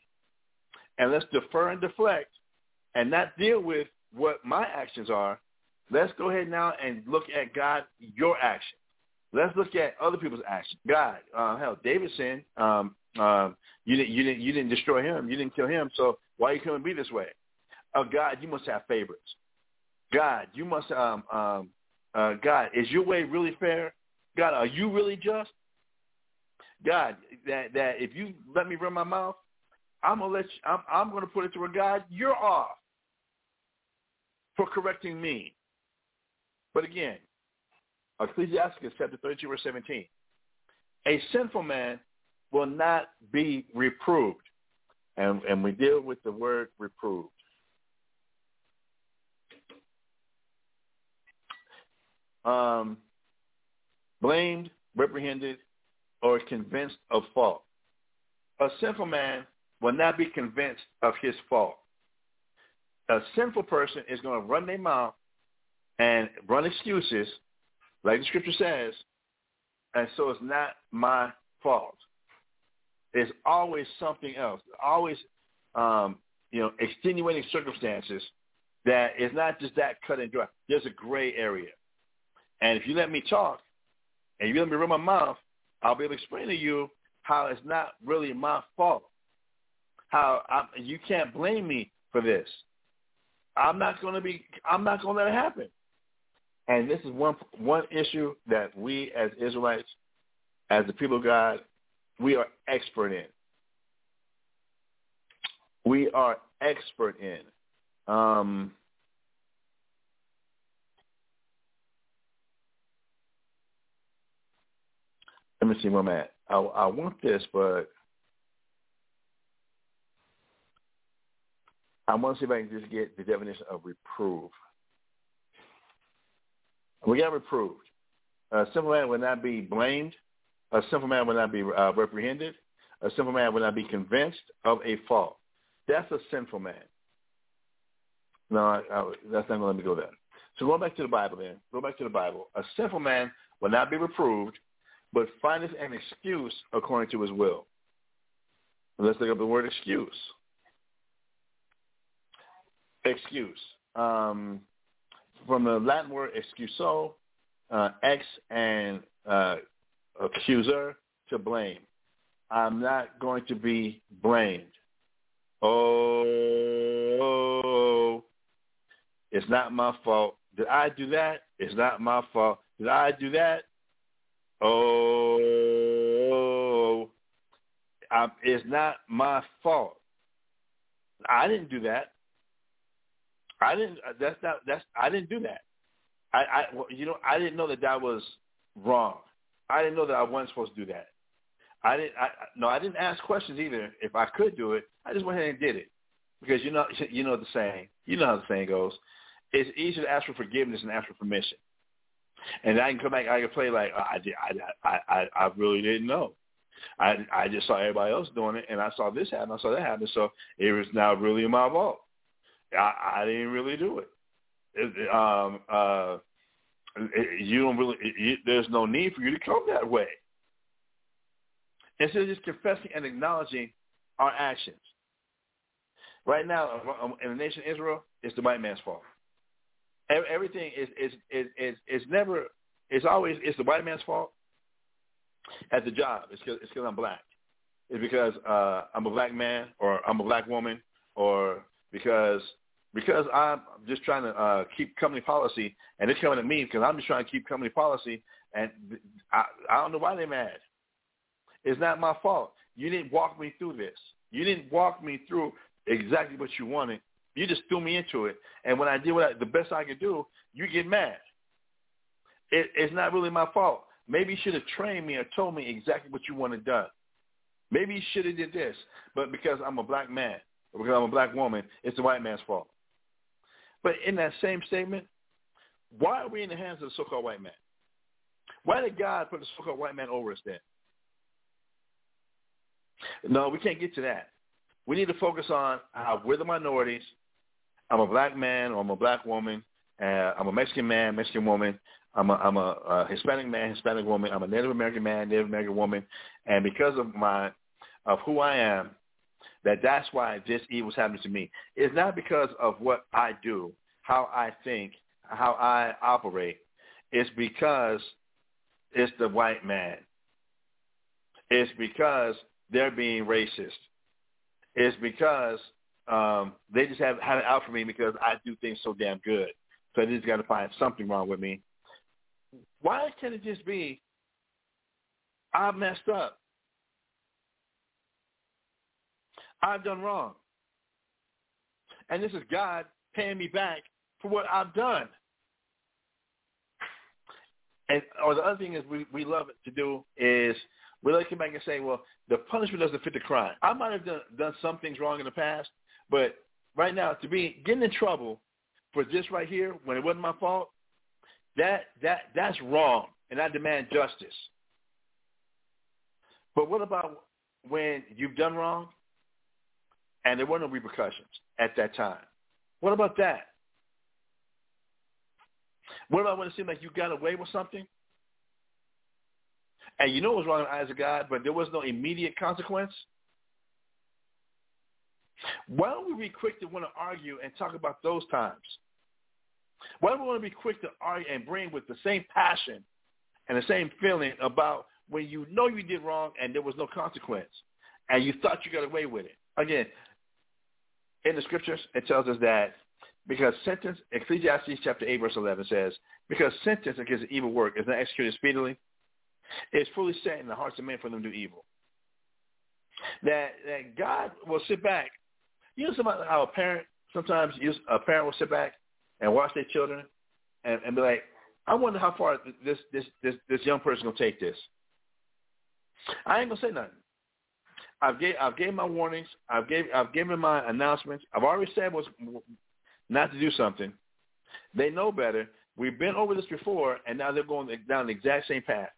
and let's defer and deflect, and not deal with what my actions are. Let's go ahead now and look at God, your actions. Let's look at other people's actions. God, uh, hell, David sinned. Um, um, you didn't, you didn't, you didn't destroy him. You didn't kill him. So why are you coming to be this way? Oh, God, you must have favorites. God, you must, um, um, uh, God, is your way really fair? God, are you really just? God, that that if you let me run my mouth, I'm gonna let you, I'm I'm gonna put it to a God, you're off for correcting me. But again, Ecclesiastes chapter 32, verse 17. A sinful man will not be reproved. And, and we deal with the word reproved. Um, blamed, reprehended, or convinced of fault. A sinful man will not be convinced of his fault. A sinful person is going to run their mouth and run excuses, like the scripture says, and so it's not my fault. There's always something else. Always, um, you know, extenuating circumstances that is not just that cut and dry. There's a gray area. And if you let me talk and you let me run my mouth, I'll be able to explain to you how it's not really my fault. How I, you can't blame me for this. I'm not going to be. I'm not going to let it happen. And this is one one issue that we as Israelites, as the people of God, we are expert in. We are expert in. Um, let me see where I'm at. I, I want this, but I want to see if I can just get the definition of reprove. We got reproved. A simple man would not be blamed. A simple man will not be uh, reprehended. A simple man will not be convinced of a fault. That's a sinful man. No, I, I, that's not going to let me go there. So going back to the Bible then. Go back to the Bible. A sinful man will not be reproved, but findeth an excuse according to his will. Let's look up the word excuse. Excuse. Um, from the Latin word excuso, uh, ex and uh, accuser to blame. I'm not going to be blamed. Oh, it's not my fault. Did I do that? It's not my fault. Did I do that? Oh, I, it's not my fault. I didn't do that. I didn't. Uh, that's not. That's. I didn't do that. I. I. You know. I didn't know that that was wrong. I didn't know that I wasn't supposed to do that. I didn't. I, no, I didn't ask questions either. If I could do it, I just went ahead and did it because you know. You know the saying. You know how the saying goes. It's easier to ask for forgiveness than ask for permission. And I can come back. I can play like I did. I. I. I really didn't know. I. I just saw everybody else doing it, and I saw this happen. I saw that happen. So it was now really my fault. I, I didn't really do it. it um, uh, you don't really. There's no need for you to come that way. Instead of just confessing and acknowledging our actions. Right now, um, in the nation of Israel, it's the white man's fault. Everything is is is is, is never. It's always it's the white man's fault. At the job, it's because it's because I'm black. It's because uh, I'm a black man, or I'm a black woman, or because because I'm just trying to uh, keep company policy, and it's coming at me because I'm just trying to keep company policy, and I, I don't know why they're mad. It's not my fault. You didn't walk me through this. You didn't walk me through exactly what you wanted. You just threw me into it, and when I did what I, the best I could do, you get mad. It, it's not really my fault. Maybe you should have trained me or told me exactly what you wanted done. Maybe you should have did this, but because I'm a black man or because I'm a black woman, it's the white man's fault. But in that same statement, why are we in the hands of the so-called white man? Why did God put the so-called white man over us then? No, we can't get to that. We need to focus on how we're the minorities. I'm a black man or I'm a black woman. Uh, I'm a Mexican man, Mexican woman. I'm a, I'm a, a Hispanic man, Hispanic woman. I'm a Native American man, Native American woman. And because of my of who I am, that that's why this evil is happening to me. It's not because of what I do, how I think, how I operate. It's because it's the white man. It's because they're being racist. It's because um, they just have had it out for me because I do things so damn good. So they just got to find something wrong with me. Why can't it just be I messed up? I've done wrong. And this is God paying me back for what I've done. And or the other thing is we, we love to do is we like to come back and say, well, the punishment doesn't fit the crime. I might have done, done some things wrong in the past, but right now to be getting in trouble for this right here when it wasn't my fault, that that that's wrong, and I demand justice. But what about when you've done wrong and there were no repercussions at that time? What about that? What about when it seemed like you got away with something and you know it was wrong in the eyes of God, but there was no immediate consequence? Why don't we be quick to want to argue and talk about those times? Why don't we want to be quick to argue and bring with the same passion and the same feeling about when you know you did wrong and there was no consequence and you thought you got away with it? Again, in the scriptures, it tells us that because sentence, Ecclesiastes chapter 8, verse 11 says, because sentence against evil work is not executed speedily, it's fully set in the hearts of men for them to do evil. That, that God will sit back. You know somebody, a parent, sometimes a parent will sit back and watch their children and, and be like, I wonder how far this, this, this, this young person to take this. I ain't going to say nothing. I've gave I've gave my warnings. I've gave I've given my announcements. I've already said what's not to do something. They know better. We've been over this before, and now they're going down the exact same path.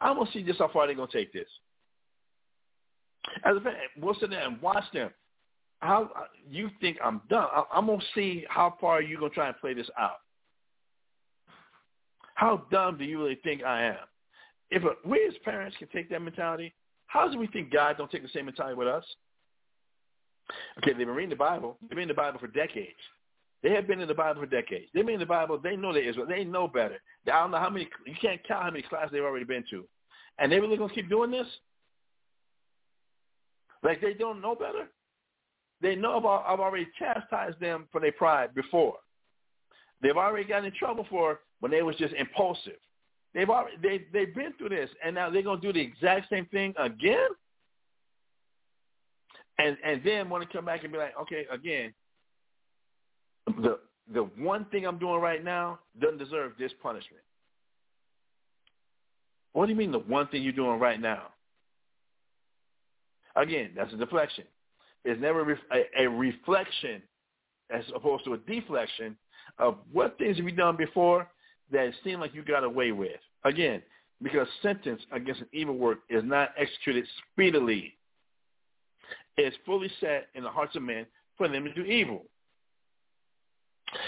I'm gonna see just how far they're gonna take this. As a fan, we'll sit there and watch them. How you think I'm done? I'm gonna see how far you're gonna try and play this out. How dumb do you really think I am? If a, we as parents can take that mentality, how do we think God don't take the same mentality with us? Okay, they've been reading the Bible. They've been in the Bible for decades. They have been in the Bible for decades. They've been in the Bible. They know they Israel. They know better. I don't know how many. You can't count how many classes they've already been to, and they really gonna keep doing this? Like they don't know better? They know about. I've already chastised them for their pride before. They've already gotten in trouble for when they was just impulsive. They've already they they've been through this, and now they're gonna do the exact same thing again. And and then want to come back and be like, okay, again, the the one thing I'm doing right now doesn't deserve this punishment. What do you mean the one thing you're doing right now? Again, that's a deflection. It's never a, a reflection as opposed to a deflection of what things have you done before that it seemed like you got away with. Again, because sentence against an evil work is not executed speedily. It's fully set in the hearts of men for them to do evil.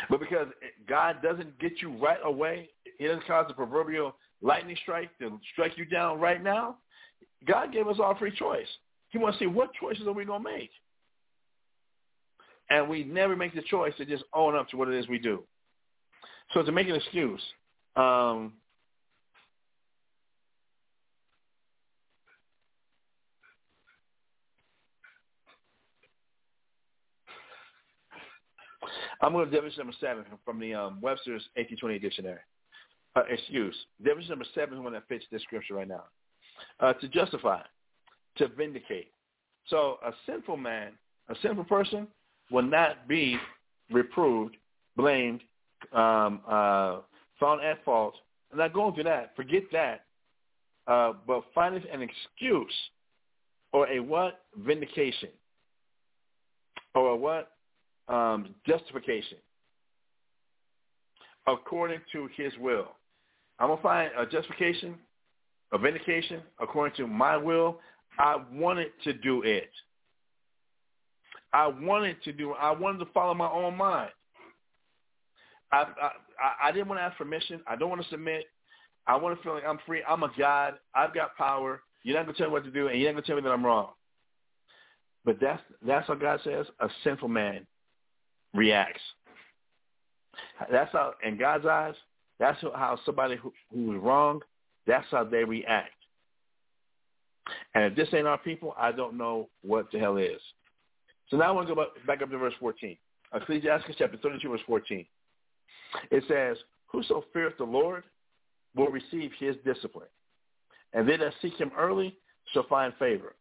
But because God doesn't get you right away, he doesn't cause the proverbial lightning strike to strike you down right now. God gave us all free choice. He wants to see what choices are we going to make. And we never make the choice to just own up to what it is we do. So to make an excuse, um, I'm going to definition number seven from the um, Webster's 1828 dictionary. Uh, excuse. Definition number seven is one that fits this scripture right now. Uh, to justify, to vindicate. So a sinful man, a sinful person, will not be reproved, blamed, um, uh, found at fault. I'm not going through that. Forget that. Uh, but finding an excuse or a what? Vindication. Or a what? um, justification. according to his will. I'm going to find a justification, a vindication according to my will. I wanted to do it. I wanted to do I wanted to follow my own mind. I, I didn't want to ask permission. I don't want to submit. I want to feel like I'm free. I'm a God. I've got power. You're not gonna tell me what to do, and you're not gonna tell me that I'm wrong. But that's that's how God says a sinful man reacts. That's how, in God's eyes, that's how somebody who, who's wrong, that's how they react. And if this ain't our people, I don't know what the hell is. So now I want to go back up to verse 14. Ecclesiastes chapter 32, verse 14. It says, Whoso feareth the Lord will receive his discipline, and they that seek him early shall find favor.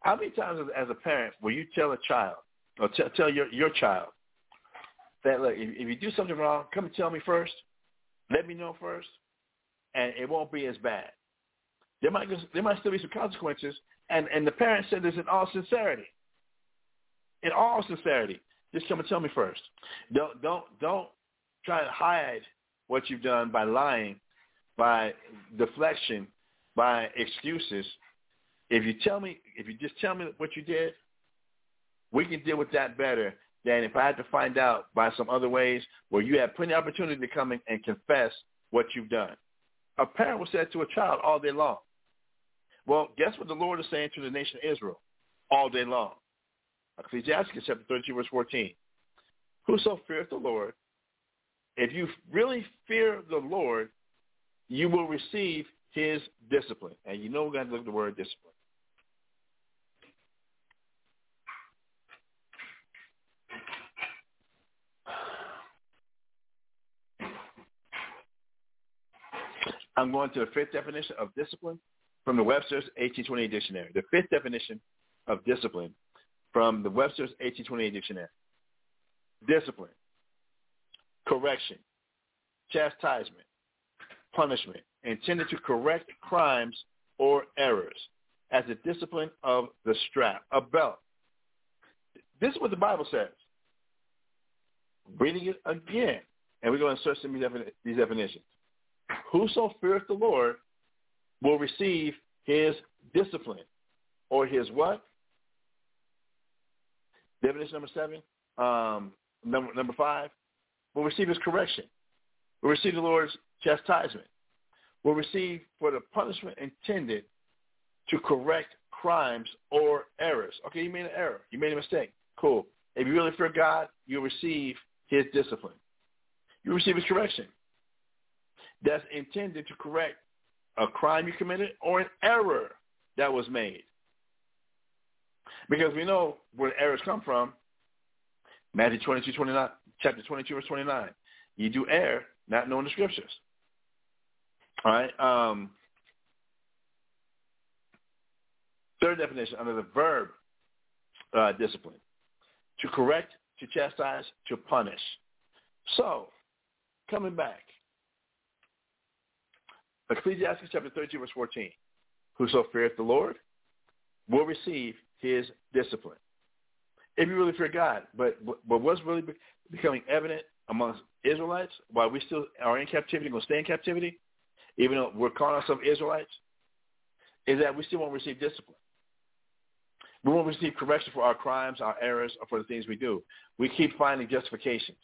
How many times as a parent will you tell a child, or t- tell your, your child, that, look, if, if you do something wrong, come and tell me first, let me know first, and it won't be as bad. There might, there might still be some consequences, and, and the parent said this in all sincerity in all sincerity, just come and tell me first. Don't don't don't try to hide what you've done by lying, by deflection, by excuses. If you tell me, if you just tell me what you did, we can deal with that better than if I had to find out by some other ways where you had plenty of opportunity to come in and confess what you've done. A parent will say to a child all day long. Well, guess what the Lord is saying to the nation of Israel all day long? Ecclesiastes chapter 32, verse 14. Whoso feareth the Lord, if you really fear the Lord, you will receive his discipline. And you know we're going to look at the word discipline. I'm going to the fifth definition of discipline from the Webster's 1828 dictionary. The fifth definition of discipline from the Webster's 1828 dictionary. Discipline, correction, chastisement, punishment, intended to correct crimes or errors as a discipline of the strap, a belt. This is what the Bible says. Reading it again, and we're going to search some these definitions. Whoso feareth the Lord will receive his discipline, or his what? Definition number seven, um, number number five, will receive his correction. Will receive the Lord's chastisement. Will receive for the punishment intended to correct crimes or errors. Okay, you made an error. You made a mistake. Cool. If you really fear God, you'll receive his discipline. You receive his correction. That's intended to correct a crime you committed or an error that was made. Because we know where errors come from. Matthew 22, 29, chapter 22, verse 29. You do err, not knowing the scriptures. All right. Um, third definition under the verb uh, discipline. To correct, to chastise, to punish. So, coming back. Ecclesiastes chapter 32, verse 14. Whoso feareth the Lord will receive his discipline. If you really fear God, but but what's really becoming evident amongst Israelites while we still are in captivity, going to stay in captivity, even though we're calling ourselves Israelites, is that we still won't receive discipline. We won't receive correction for our crimes, our errors, or for the things we do. We keep finding justifications.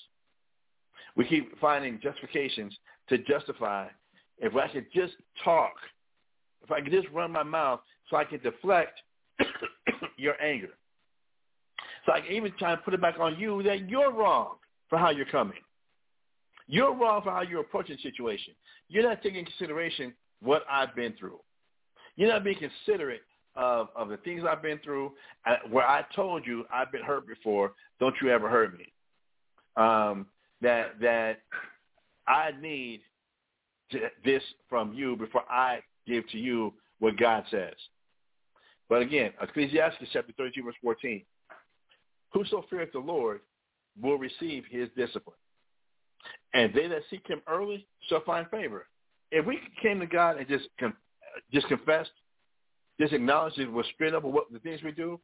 We keep finding justifications to justify. If I could just talk, if I could just run my mouth so I can deflect your anger. So I can even try to put it back on you that you're wrong for how you're coming. You're wrong for how you're approaching the situation. You're not taking consideration what I've been through. You're not being considerate of, of the things I've been through uh, where I told you I've been hurt before. Don't you ever hurt me. Um, that that I need to, this from you before I give to you what God says. But again, Ecclesiastes chapter 32, verse 14. Whoso feareth the Lord will receive his discipline. And they that seek him early shall find favor. If we came to God and just just confessed, just acknowledged it was straight up of what the things we do,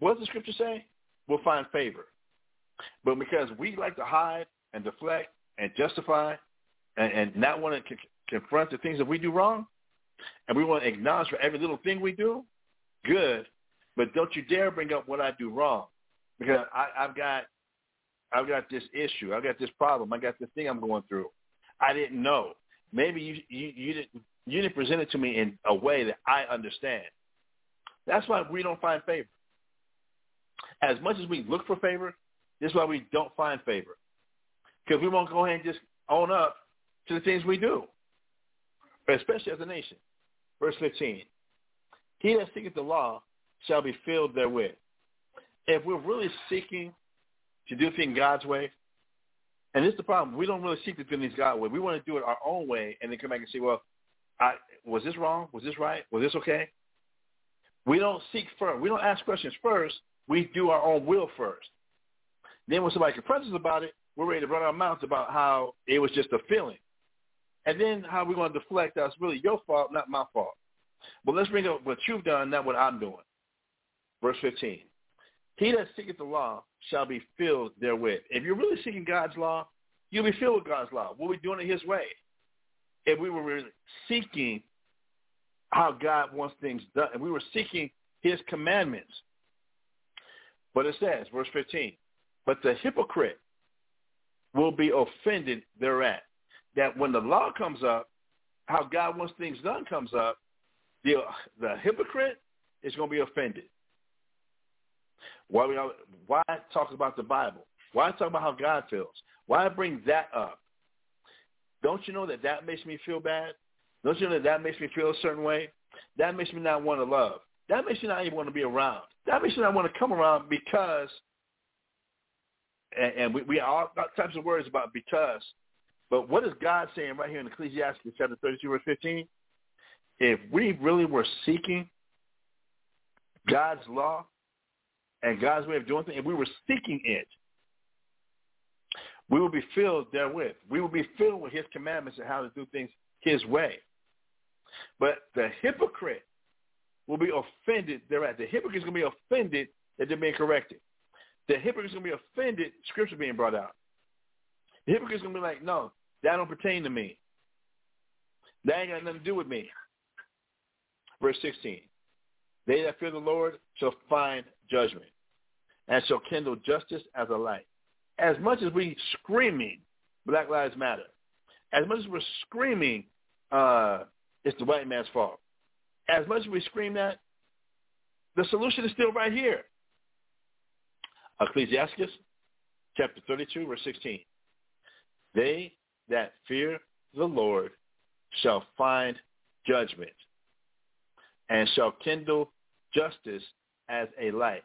what does the scripture say? We'll find favor. But because we like to hide and deflect and justify and, and not want to c- confront the things that we do wrong, and we want to acknowledge for every little thing we do, good. But don't you dare bring up what I do wrong, because I, I've got, I've got this issue, I've got this problem, I got this thing I'm going through. I didn't know. Maybe you you, you didn't you didn't present it to me in a way that I understand. That's why we don't find favor. As much as we look for favor, this is why we don't find favor. Because we won't go ahead and just own up to the things we do, especially as a nation. Verse 15, he that seeketh the law shall be filled therewith. If we're really seeking to do things God's way, and this is the problem, we don't really seek to do things God's way. We want to do it our own way and then come back and say, well, I, was this wrong? Was this right? Was this okay? We don't seek first. We don't ask questions first. We do our own will first. Then when somebody confronts us about it, we're ready to run our mouths about how it was just a feeling. And then how we're going to deflect that's really your fault, not my fault. But let's bring up what you've done, not what I'm doing. Verse 15. He that seeketh the law shall be filled therewith. If you're really seeking God's law, you'll be filled with God's law. We'll be doing it his way. If we were really seeking how God wants things done, and we were seeking his commandments. But it says, verse 15, but the hypocrite will be offended thereat. That when the law comes up, how God wants things done comes up, the, the hypocrite is going to be offended. Why, we, why talk about the Bible? Why talk about how God feels? Why bring that up? Don't you know that that makes me feel bad? Don't you know that that makes me feel a certain way? That makes me not want to love. That makes me not even want to be around. That makes me not want to come around because, and, and we, we all got types of words about because, but what is God saying right here in Ecclesiastes chapter 32, verse 15? If we really were seeking God's law and God's way of doing things, if we were seeking it, we will be filled therewith. We will be filled with his commandments and how to do things his way. But the hypocrite will be offended thereat. The hypocrite is going to be offended that they're being corrected. The hypocrite is going to be offended, scripture being brought out. The hypocrite is going to be like, no, that don't pertain to me. That ain't got nothing to do with me. Verse 16. They that fear the Lord shall find judgment and shall kindle justice as a light. As much as we screaming Black Lives Matter, as much as we're screaming uh, it's the white man's fault, as much as we scream that, the solution is still right here. Ecclesiastes chapter 32, verse 16. They that fear the Lord shall find judgment and shall kindle justice as a light.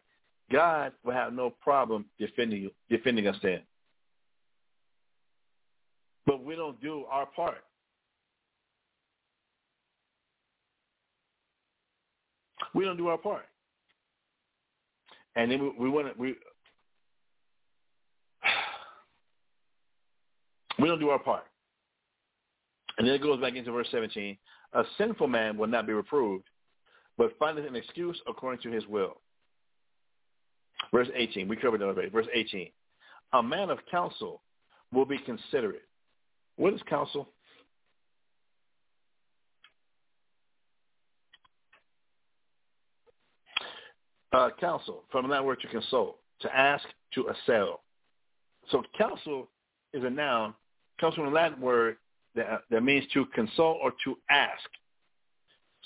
God will have no problem defending you, defending us then. But we don't do our part. We don't do our part. And then we, we want to, we, we don't do our part. And then it goes back into verse 17. A sinful man will not be reproved, but findeth an excuse according to his will. Verse 18. We covered that already. Verse 18. A man of counsel will be considerate. What is counsel? Uh, counsel, from that word to consult, to ask, to assail. So counsel is a noun, comes from the Latin word that, that means to consult or to ask.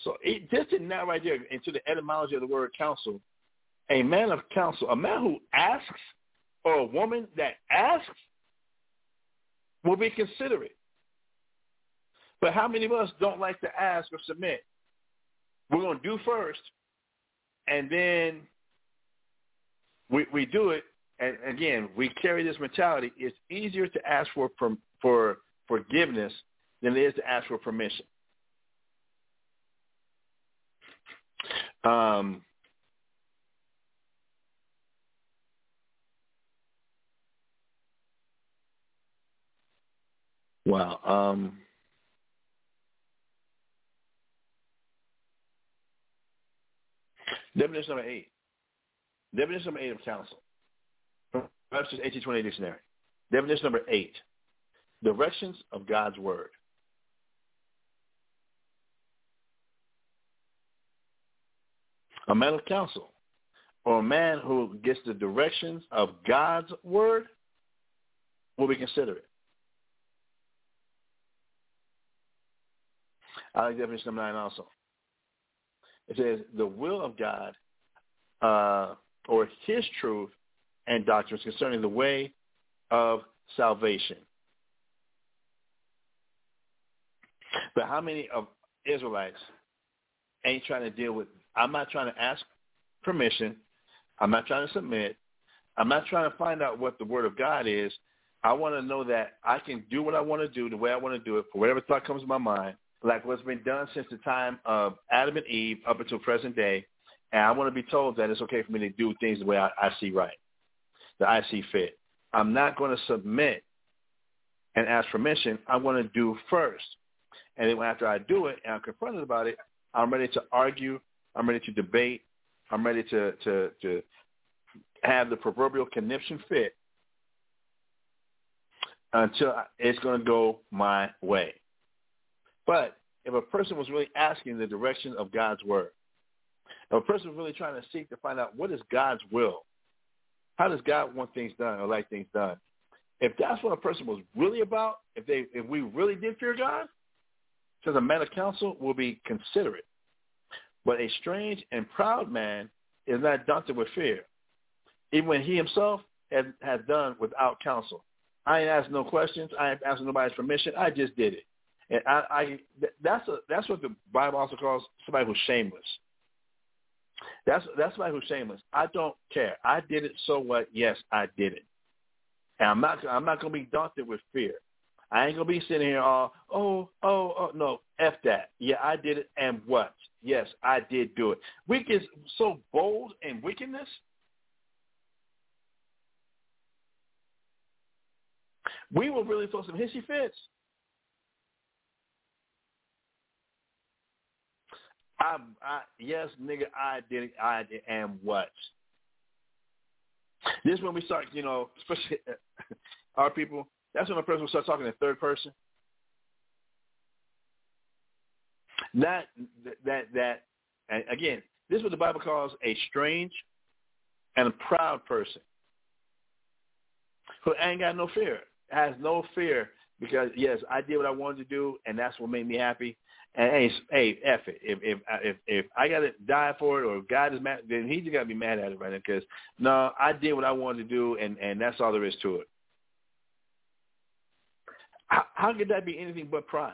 So it, just in that right there, into the etymology of the word counsel, a man of counsel, a man who asks, or a woman that asks, will be considerate. But how many of us don't like to ask or submit? We're going to do first, and then we, we do it. And again, we carry this mentality. It's easier to ask for for forgiveness than it is to ask for permission. Um, wow. Um, definition number eight. Definition number eight of counsel. Webster's 1828 dictionary. Definition number eight, directions of God's word. A man of counsel or a man who gets the directions of God's word will be considerate. I like definition number nine also. It says the will of God uh, or his truth and doctrines concerning the way of salvation. But how many of Israelites ain't trying to deal with, I'm not trying to ask permission. I'm not trying to submit. I'm not trying to find out what the word of God is. I want to know that I can do what I want to do the way I want to do it for whatever thought comes to my mind, like what's been done since the time of Adam and Eve up until present day. And I want to be told that it's okay for me to do things the way I, I see right, that I see fit. I'm not going to submit and ask permission. I want to do first. And then after I do it and I'm confronted about it, I'm ready to argue. I'm ready to debate. I'm ready to, to, to have the proverbial conniption fit until it's going to go my way. But if a person was really asking the direction of God's word, if a person was really trying to seek to find out what is God's will, how does God want things done or like things done? If that's what a person was really about, if they if we really did fear God, says a man of counsel will be considerate. But a strange and proud man is not daunted with fear, even when he himself has, has done without counsel. I ain't asked no questions. I ain't asked nobody's permission. I just did it. And I, I that's a, that's what the Bible also calls somebody who's shameless. That's that's somebody who's shameless. I don't care. I did it. So what? Yes, I did it. And I'm not I'm not gonna be daunted with fear. I ain't gonna be sitting here all oh oh oh no f that. Yeah, I did it. And what? Yes, I did do it. We get so bold in wickedness. We will really throw some hissy fits. I, I, yes, nigga, I did it. I did, and what? This is when we start, you know, especially uh, our people. That's when a person will start talking in third person. That that that and again, this is what the Bible calls a strange and a proud person who ain't got no fear, has no fear because yes, I did what I wanted to do, and that's what made me happy. And hey, hey, F it. If if if if I gotta die for it, or God is mad, then he just gotta be mad at it right now. Because no, I did what I wanted to do, and and that's all there is to it. How, how could that be anything but pride?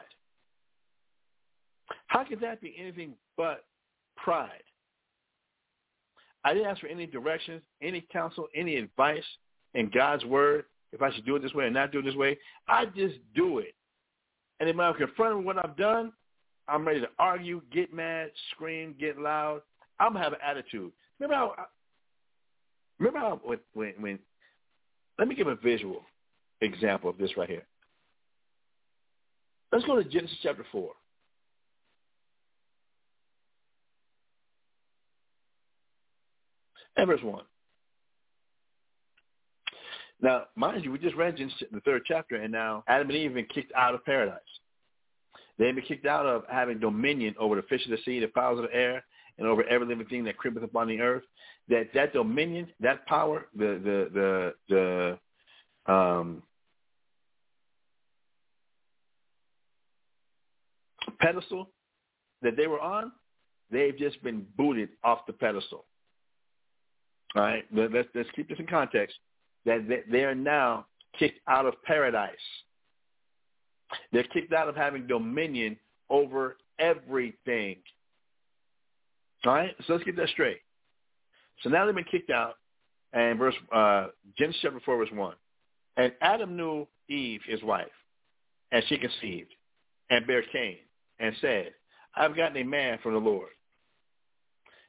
How could that be anything but pride? I didn't ask for any directions, any counsel, any advice in God's word if I should do it this way or not do it this way. I just do it. And if I'm confronted with what I've done, I'm ready to argue, get mad, scream, get loud. I'm gonna have an attitude. Remember how? Remember how when, when when? Let me give a visual example of this right here. Let's go to Genesis chapter four. And verse 1. Now, mind you, we just read Genesis, the third chapter, and now Adam and Eve have been kicked out of paradise. They've been kicked out of having dominion over the fish of the sea, the fowls of the air, and over every living thing that creepeth upon the earth. That that dominion, that power, the the the the um, pedestal that they were on, they've just been booted off the pedestal. All right, let's let's keep this in context. That they are now kicked out of paradise. They're kicked out of having dominion over everything. All right, so let's get that straight. So now they've been kicked out, and verse uh, Genesis chapter four, verse one. And Adam knew Eve, his wife, and she conceived, and bare Cain, and said, I've gotten a man from the Lord.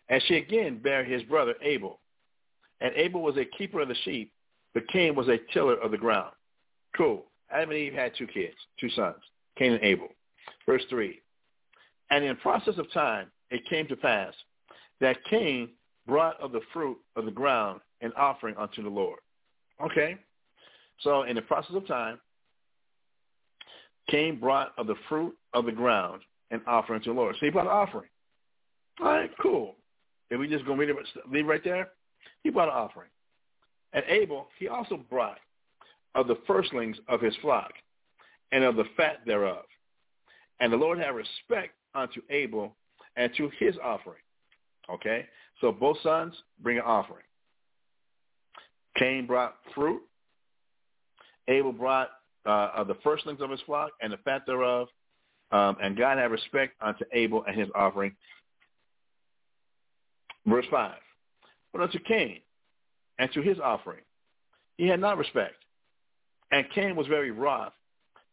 And she again bare his brother Abel. And Abel was a keeper of the sheep, but Cain was a tiller of the ground. Cool. Adam and Eve had two kids, two sons, Cain and Abel. Verse 3. And in process of time, it came to pass that Cain brought of the fruit of the ground an offering unto the Lord. Okay? So in the process of time, Cain brought of the fruit of the ground and offering to the Lord. So he brought an offering. All right, cool. If we just go read it, leave right there, he brought an offering. And Abel, he also brought of the firstlings of his flock and of the fat thereof. And the Lord had respect unto Abel and to his offering. Okay? So both sons bring an offering. Cain brought fruit. Abel brought uh, of the firstlings of his flock and the fat thereof. Um, and God had respect unto Abel and his offering. Verse 5. But unto Cain and to his offering he had not respect. And Cain was very wroth,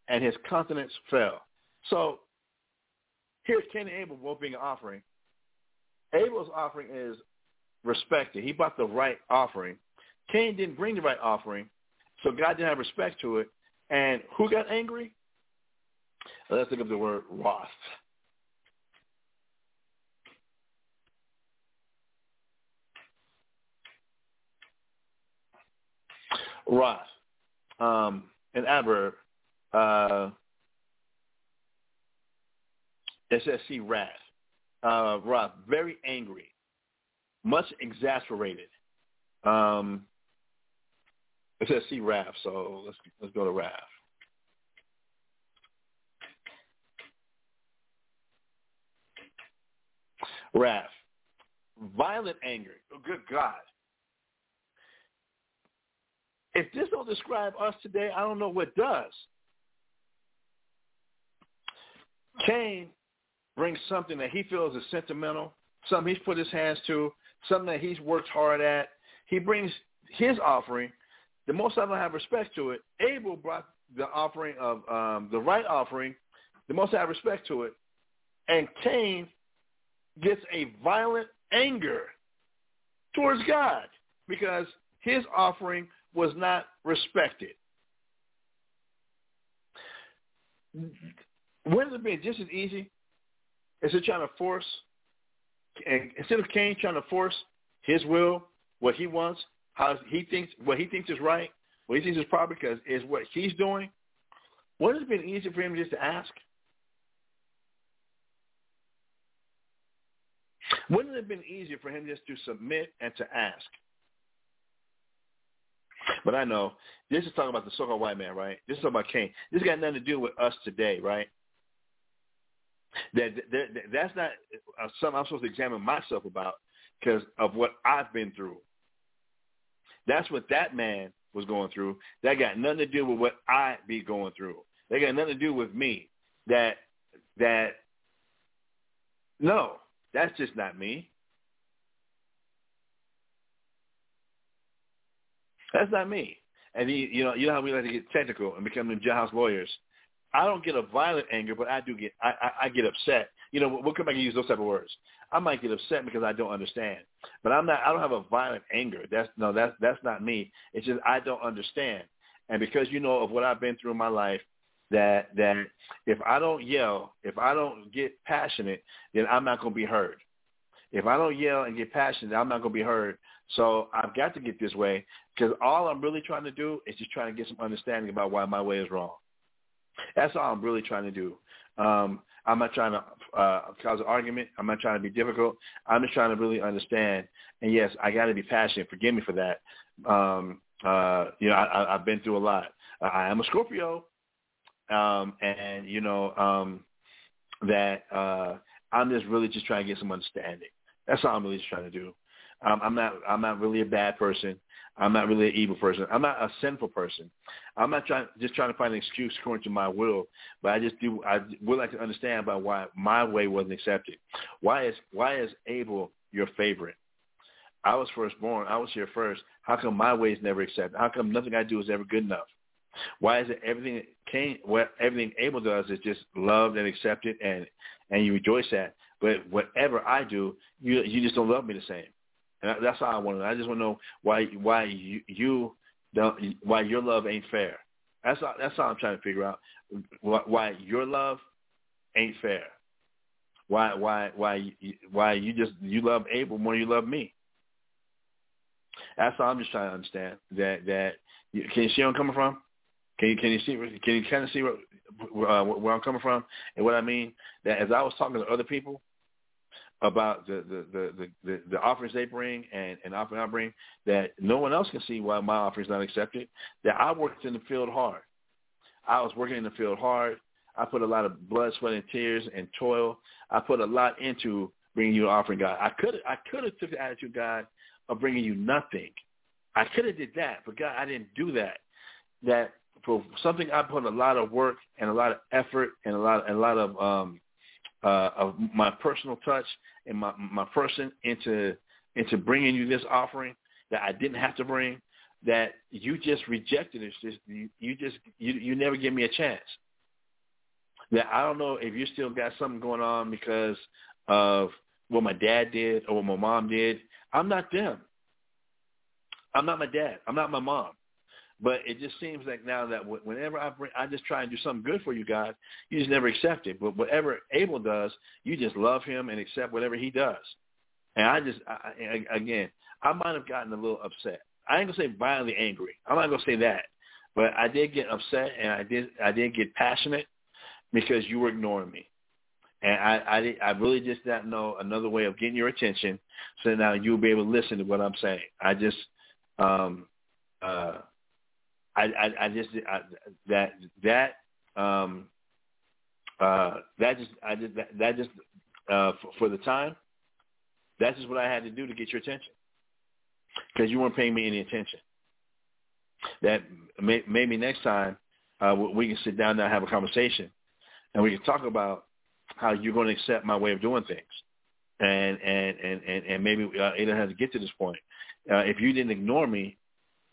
and his countenance fell. So here's Cain and Abel both being an offering. Abel's offering is respected. He brought the right offering. Cain didn't bring the right offering, so God didn't have respect to it. And who got angry? Let's look up the word wrath. Wrath. Um, an adverb. Uh, it wrath. Uh, very angry, much exasperated. Um, it see wrath, so let's let's go to wrath. Wrath, violent anger. Oh, good God! If this don't describe us today, I don't know what does. Cain brings something that he feels is sentimental, something he's put his hands to, something that he's worked hard at. He brings his offering. The Most High don't have respect to it. Abel brought the offering of um, the right offering. The Most High have respect to it. And Cain gets a violent anger towards God because his offering was not respected. Wouldn't it be just as easy instead of trying to force, and instead of Cain trying to force his will, what he wants, how he thinks, what he thinks is right, what he thinks is proper, because is what he's doing. Wouldn't it have been easier for him just to ask? Wouldn't it have been easier for him just to submit and to ask? But I know this is talking about the so-called white man, right? This is talking about Cain. This got nothing to do with us today, right? That, that, that that's not uh, something I'm supposed to examine myself about because of what I've been through. That's what that man was going through. That got nothing to do with what I be going through. That got nothing to do with me. That that no, that's just not me. That's not me. And he, you know, you know how we like to get technical and become the jailhouse lawyers. I don't get a violent anger, but I do get, I, I, I get upset. You know, we'll come back and use those type of words. I might get upset because I don't understand, but I'm not. I don't have a violent anger. That's no, that's that's not me. It's just I don't understand, and because you know of what I've been through in my life, that that if I don't yell, if I don't get passionate, then I'm not going to be heard. If I don't yell and get passionate, I'm not going to be heard. So I've got to get this way because all I'm really trying to do is just trying to get some understanding about why my way is wrong. That's all I'm really trying to do. Um, I'm not trying to uh, cause an argument. I'm not trying to be difficult. I'm just trying to really understand. And yes, I got to be passionate. Forgive me for that. Um, uh, you know, I, I've been through a lot. I am a Scorpio, um, and you know um, that uh, I'm just really just trying to get some understanding. That's all I'm really just trying to do. Um, I'm not. I'm not really a bad person. I'm not really an evil person. I'm not a sinful person. I'm not trying just trying to find an excuse according to my will, but I just do. I would like to understand about why my way wasn't accepted. Why is why is Abel your favorite? I was first born. I was here first. How come my way is never accepted? How come nothing I do is ever good enough? Why is it everything Cain, what everything Abel does is just loved and accepted and and you rejoice at? But whatever I do, you you just don't love me the same. And that's all I want to know. I just want to know why why you, you don't why your love ain't fair. That's all, that's all I'm trying to figure out. Why your love ain't fair. Why why why why you just you love Abel more than you love me. That's all I'm just trying to understand. That that can you see where I'm coming from? Can you can you see can you kind of see where, uh, where I'm coming from and what I mean? That as I was talking to other people about the the the the, the, the offerings they bring and and offering I bring, that no one else can see why my offering is not accepted. That I worked in the field hard. I was working in the field hard. I put a lot of blood, sweat, and tears and toil. I put a lot into bringing you an offering, God. I could I could have took the attitude, God, of bringing you nothing. I could have did that, but God, I didn't do that. That for something I put a lot of work and a lot of effort and a lot a lot of um uh of my personal touch and my my person into into bringing you this offering that I didn't have to bring that you just rejected it. Just, you, you just you you never give me a chance. That I don't know if you still got something going on because of what my dad did or what my mom did. I'm not them. I'm not my dad. I'm not my mom. But it just seems like now that whenever I bring, I just try and do something good for you, God, you just never accept it. But whatever Abel does, you just love him and accept whatever he does. And I just, I, I, again, I might have gotten a little upset. I ain't gonna say violently angry. I'm not gonna say that, but I did get upset and I did, I did get passionate because you were ignoring me. And I, I, I really just didn't know another way of getting your attention, so now you'll be able to listen to what I'm saying. I just, um, uh, I, I, I just I, that that um, uh, that just I just that, that just uh, for, for the time. That's just what I had to do to get your attention because you weren't paying me any attention. That may, maybe next time uh, we can sit down and have a conversation, and we can talk about how you're going to accept my way of doing things, and and and and, and maybe uh, it doesn't have to get to this point. Uh, if you didn't ignore me,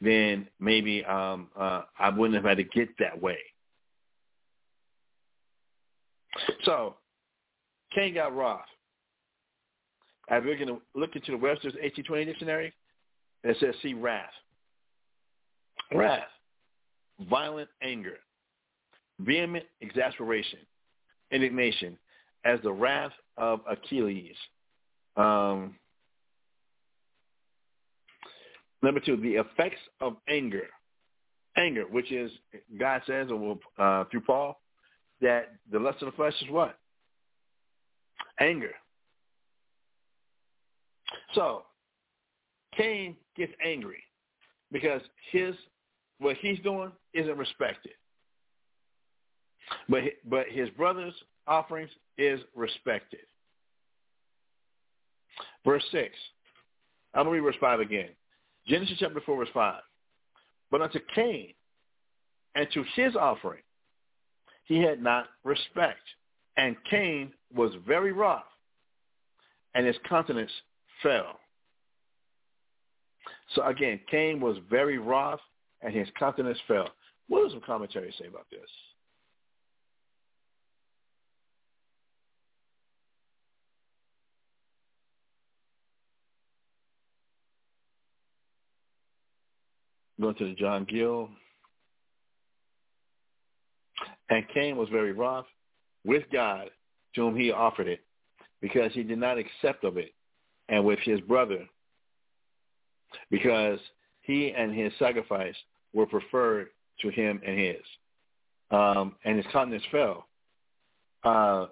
then maybe um, uh, I wouldn't have had to get that way. So, Cain got wrath. As we're going to look into the Webster's 1820 dictionary, it says see wrath. Wrath, violent anger, vehement exasperation, indignation, as the wrath of Achilles. Um, Number two, the effects of anger. Anger, which is, God says uh, through Paul, that the lust of the flesh is what? Anger. So, Cain gets angry because his what he's doing isn't respected. But but his brother's offerings is respected. Verse six. I'm gonna read verse five again. Genesis chapter 4, verse 5. But unto Cain and to his offering he had not respect. And Cain was very wroth, and his countenance fell. So again, Cain was very wroth, and his countenance fell. What does some commentary say about this? Going to John Gill. And Cain was very wroth with God to whom he offered it, because he did not accept of it, and with his brother, because he and his sacrifice were preferred to him and his. Um, and his countenance fell. Uh,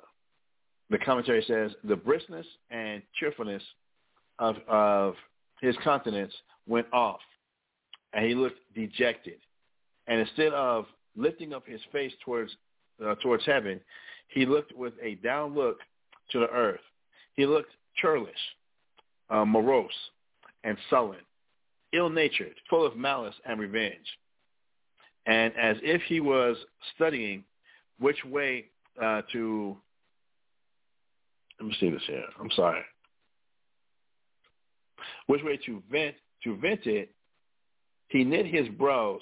the commentary says the briskness and cheerfulness of, of his countenance went off, and he looked dejected. And instead of lifting up his face towards uh, towards heaven, he looked with a down look to the earth. He looked churlish, uh, morose, and sullen, ill-natured, full of malice and revenge, and as if he was studying which way uh, to. Let me see this here. I'm sorry. Which way to vent to vent it he knit his brows,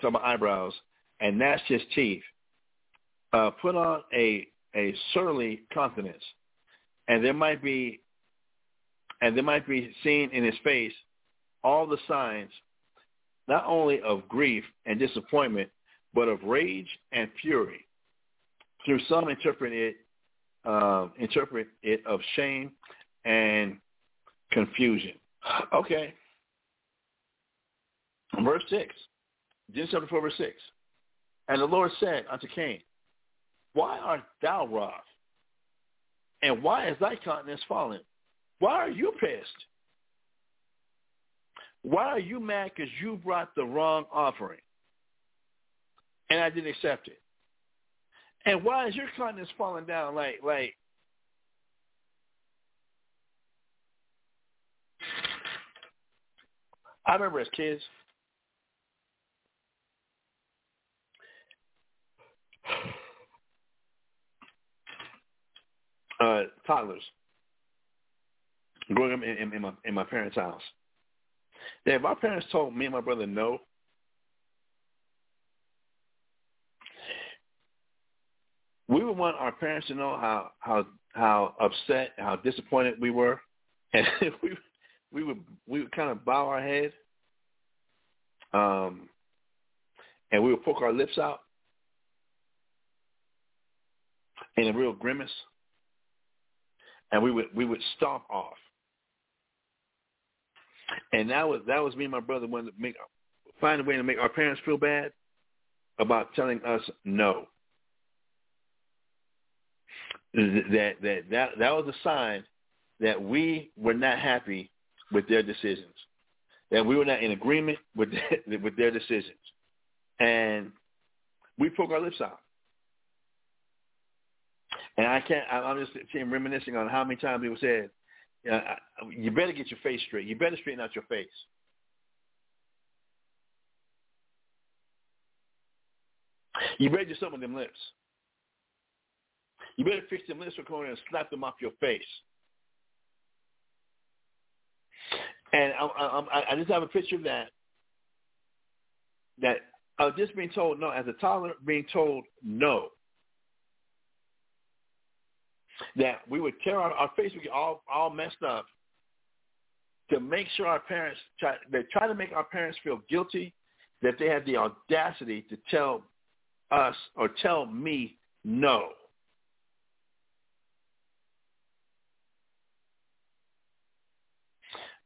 to my eyebrows, and gnashed his teeth, uh, put on a, a surly countenance, and there might be and there might be seen in his face all the signs not only of grief and disappointment, but of rage and fury. Through some interpret it uh, interpret it of shame and confusion. Okay, Verse 6. Genesis chapter 4, verse 6. And the Lord said unto Cain, Why art thou wroth? And why is thy countenance fallen? Why are you pissed? Why are you mad because you brought the wrong offering? And I didn't accept it. And why is your countenance falling down like like I remember as kids uh, toddlers. Growing up in, in, in, my in my parents' house. That if our parents told me and my brother no, we would want our parents to know how how how upset, how disappointed we were, and we we would we would kind of bow our head, um, and we would poke our lips out in a real grimace and we would we would stomp off. And that was that was me and my brother wanted to make find a way to make our parents feel bad about telling us no. That that that that was a sign that we were not happy with their decisions, that we were not in agreement with their, with their decisions, and we poke our lips out. And I can't. I'm just reminiscing on how many times people said, "You better get your face straight. You better straighten out your face." You better do something with them lips. You better fix them lips for corner and slap them off your face. And I, I, I just have a picture of that. That I was just being told no, as a toddler, being told no that we would tear our, our face would get all all messed up to make sure our parents try they try to make our parents feel guilty that they had the audacity to tell us or tell me no.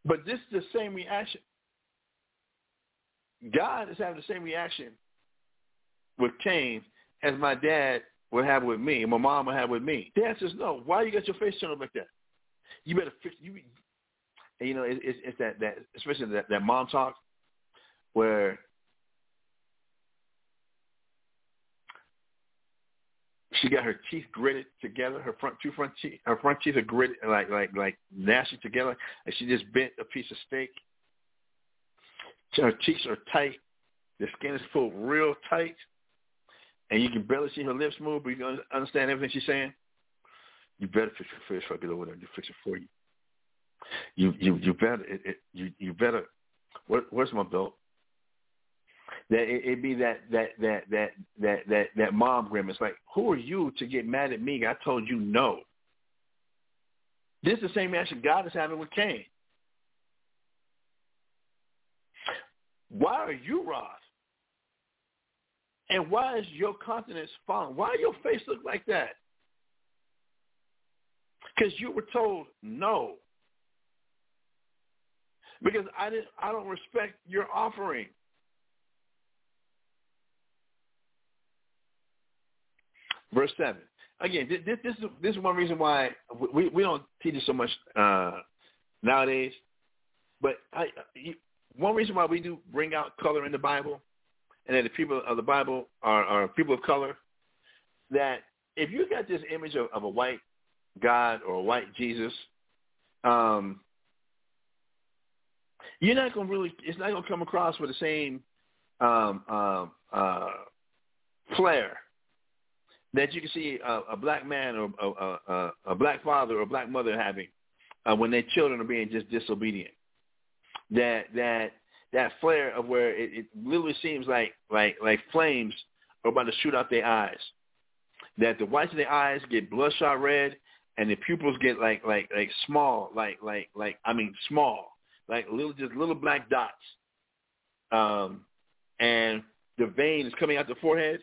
But this is the same reaction. God is having the same reaction with Cain as my dad would have with me, my mom would have with me. The answer is no. Why you got your face turned up like that? You better fix you. And you know, it, it's, it's that that especially that that mom talk where she got her teeth gritted together. Her front two front teeth, her front teeth are gritted like like like gnashing together, and she just bent a piece of steak. Her cheeks are tight. The skin is pulled real tight and you can barely see her lips move, but you can understand everything she's saying, you better fix your fish. Over there and fix it for you. You you you better it, it, you you better. Where, where's my belt? That it, it be that that that that that that that mom grimace. Like, who are you to get mad at me? I told you no. This is the same reaction God is having with Cain. Why are you wroth? And why is your countenance fallen? Why your face look like that? Because you were told no. Because I didn't I don't respect your offering. Verse seven. Again, this, this is this is one reason why we we don't teach it so much uh, nowadays. But I, one reason why we do bring out color in the Bible and that the people of the Bible are, are people of color, that if you got this image of, of a white God or a white Jesus, um, you're not going to really, it's not going to come across with the same um, uh, uh, flair that you can see a, a black man or a, a, a, black father or a black mother having uh, when their children are being just disobedient. That that that flare of where it, it literally seems like like like flames are about to shoot out their eyes. That the whites of their eyes get bloodshot red, and the pupils get like like like small, like like like I mean small, like little just little black dots. Um, and the vein is coming out the forehead,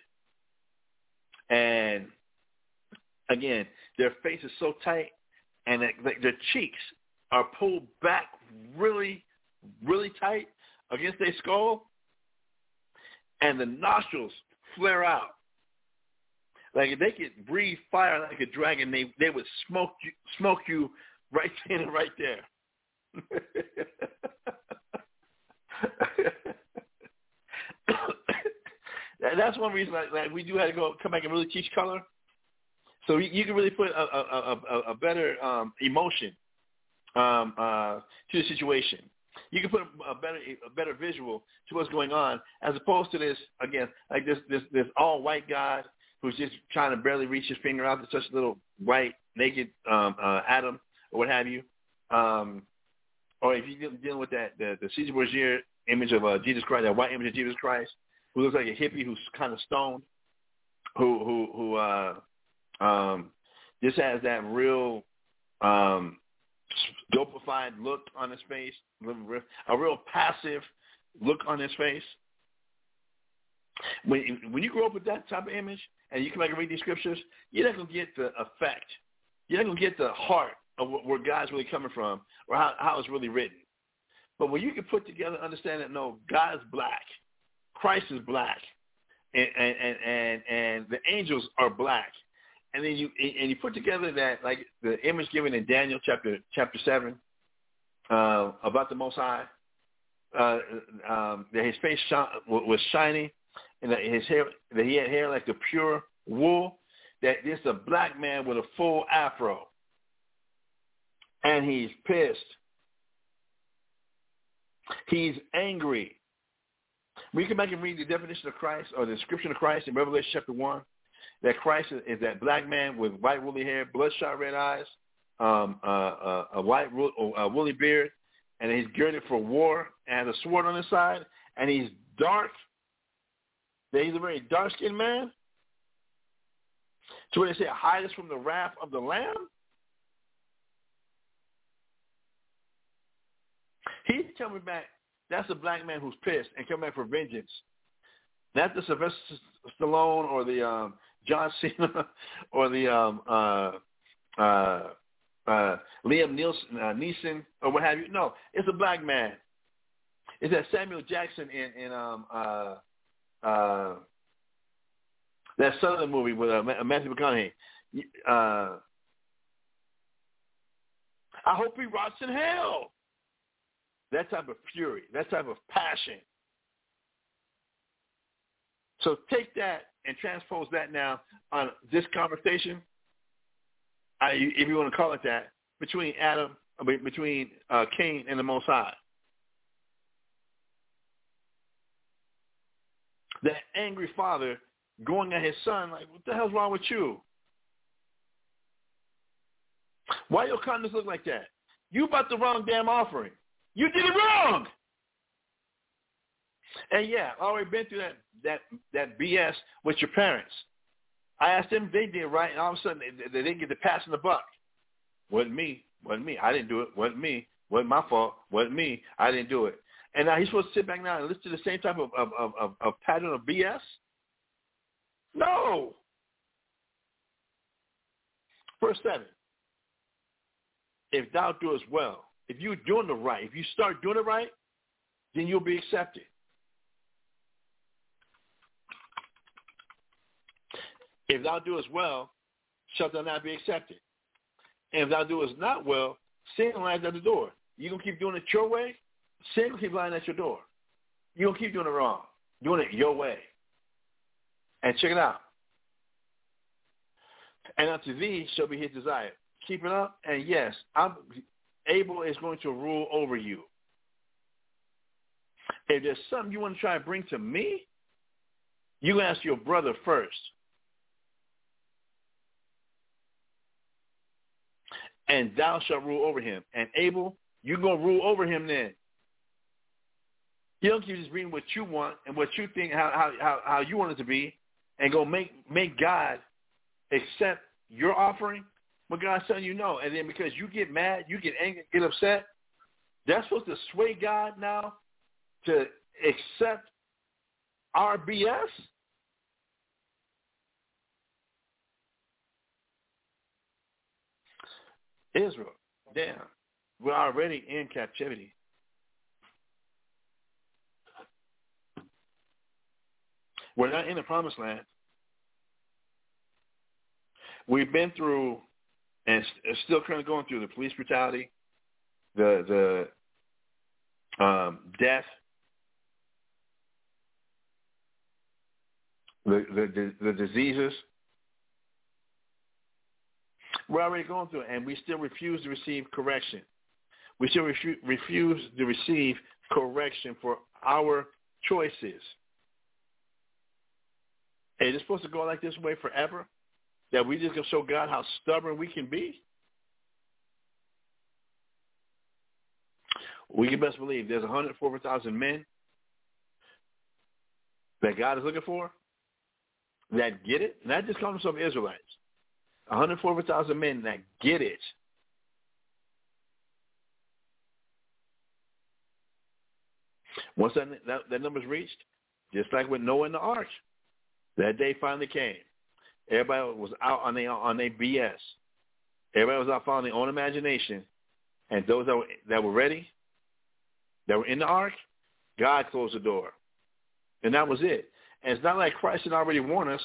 and again, their face is so tight, and like their cheeks are pulled back really, really tight against their skull and the nostrils flare out. Like if they could breathe fire like a dragon, they they would smoke you smoke you right then and right there. That's one reason like, like we do have to go come back and really teach color, so you, you can really put a a, a, a better um, emotion um, uh, to the situation. You can put a a better a better visual to what's going on, as opposed to this again like this this this all white guy who's just trying to barely reach his finger out to such a little white naked um, uh, Adam or what have you. Um, or if you're dealing with that the, the Caesar Borgia image of uh, Jesus Christ, that white image of Jesus Christ, who looks like a hippie who's kind of stoned, who who who uh, um, just has that real um, dopified look on his face, a real passive look on his face. When when you grow up with that type of image, and you come back and read these scriptures, you're not gonna get the effect. You're not gonna get the heart of where God's really coming from, or how, how it's really written. But when you can put together, understand that no, God's black, Christ is black, and and and, and the angels are black, and then you and you put together that like the image given in Daniel chapter chapter seven uh, about the Most High, uh, um, that his face was shiny, and that his hair that he had hair like the pure wool. That this is a black man with a full afro, and he's pissed. He's angry. We can back and read the definition of Christ or the description of Christ in Revelation chapter 1, that Christ is that black man with white woolly hair, bloodshot red eyes, um, uh, uh, a white woolly beard, and he's girded for war and has a sword on his side, and he's dark. He's a very dark-skinned man. So when they say, hide us from the wrath of the Lamb, he's coming back that's a black man who's pissed and coming back for vengeance. Not the Sylvester Stallone or the um, John Cena or the um, uh, uh, uh, Liam Nielsen, uh, Neeson or what have you. No, it's a black man. It's that Samuel Jackson in in um, uh, uh, that Southern movie with uh, Matthew McConaughey. Uh, I hope he rots in hell that type of fury, that type of passion. So take that and transpose that now on this conversation, I, if you want to call it that, between Adam, between uh, Cain and the Most High. That angry father going at his son like, what the hell's wrong with you? Why your conduct look like that? You bought the wrong damn offering. You did it wrong. And yeah, I already been through that that that BS with your parents. I asked them they did right, and all of a sudden they, they didn't get the passing the buck. Wasn't me. Wasn't me. I didn't do it. Wasn't me. Wasn't my fault. Wasn't me. I didn't do it. And now he's supposed to sit back now and listen to the same type of of of, of, of pattern of BS. No. Verse seven. If thou doest well, if you're doing the right, if you start doing it right, then you'll be accepted. If thou doest well, shalt thou not be accepted. And if thou doest not well, sin lies at the door. You gonna keep doing it your way, sin will keep lying at your door. You gonna keep doing it wrong, doing it your way. And check it out. And unto thee shall be his desire. Keep it up, and yes, I'm Abel is going to rule over you. If there's something you want to try to bring to me, you ask your brother first. And thou shalt rule over him. And Abel, you're going to rule over him then. You don't keep just reading what you want and what you think, how, how, how, how you want it to be, and go make, make God accept your offering but God's telling you no. And then because you get mad, you get angry, get upset, that's supposed to sway God now to accept our BS? Israel, damn, we're already in captivity. We're not in the promised land. We've been through, and st- still currently going through the police brutality, the the um, death, the, the the diseases. We're already going through it, and we still refuse to receive correction. We still refu- refuse to receive correction for our choices. And it's supposed to go like this way forever? That we just gonna show God how stubborn we can be? We can best believe there's 104,000 men that God is looking for that get it. Not just call themselves Israelites. 104,000 men that get it. Once that, that, that number's reached, just like with Noah and the ark, that day finally came. Everybody was out on their on their BS. Everybody was out following their own imagination, and those that were that were ready, that were in the ark, God closed the door, and that was it. And it's not like Christ had already warned us,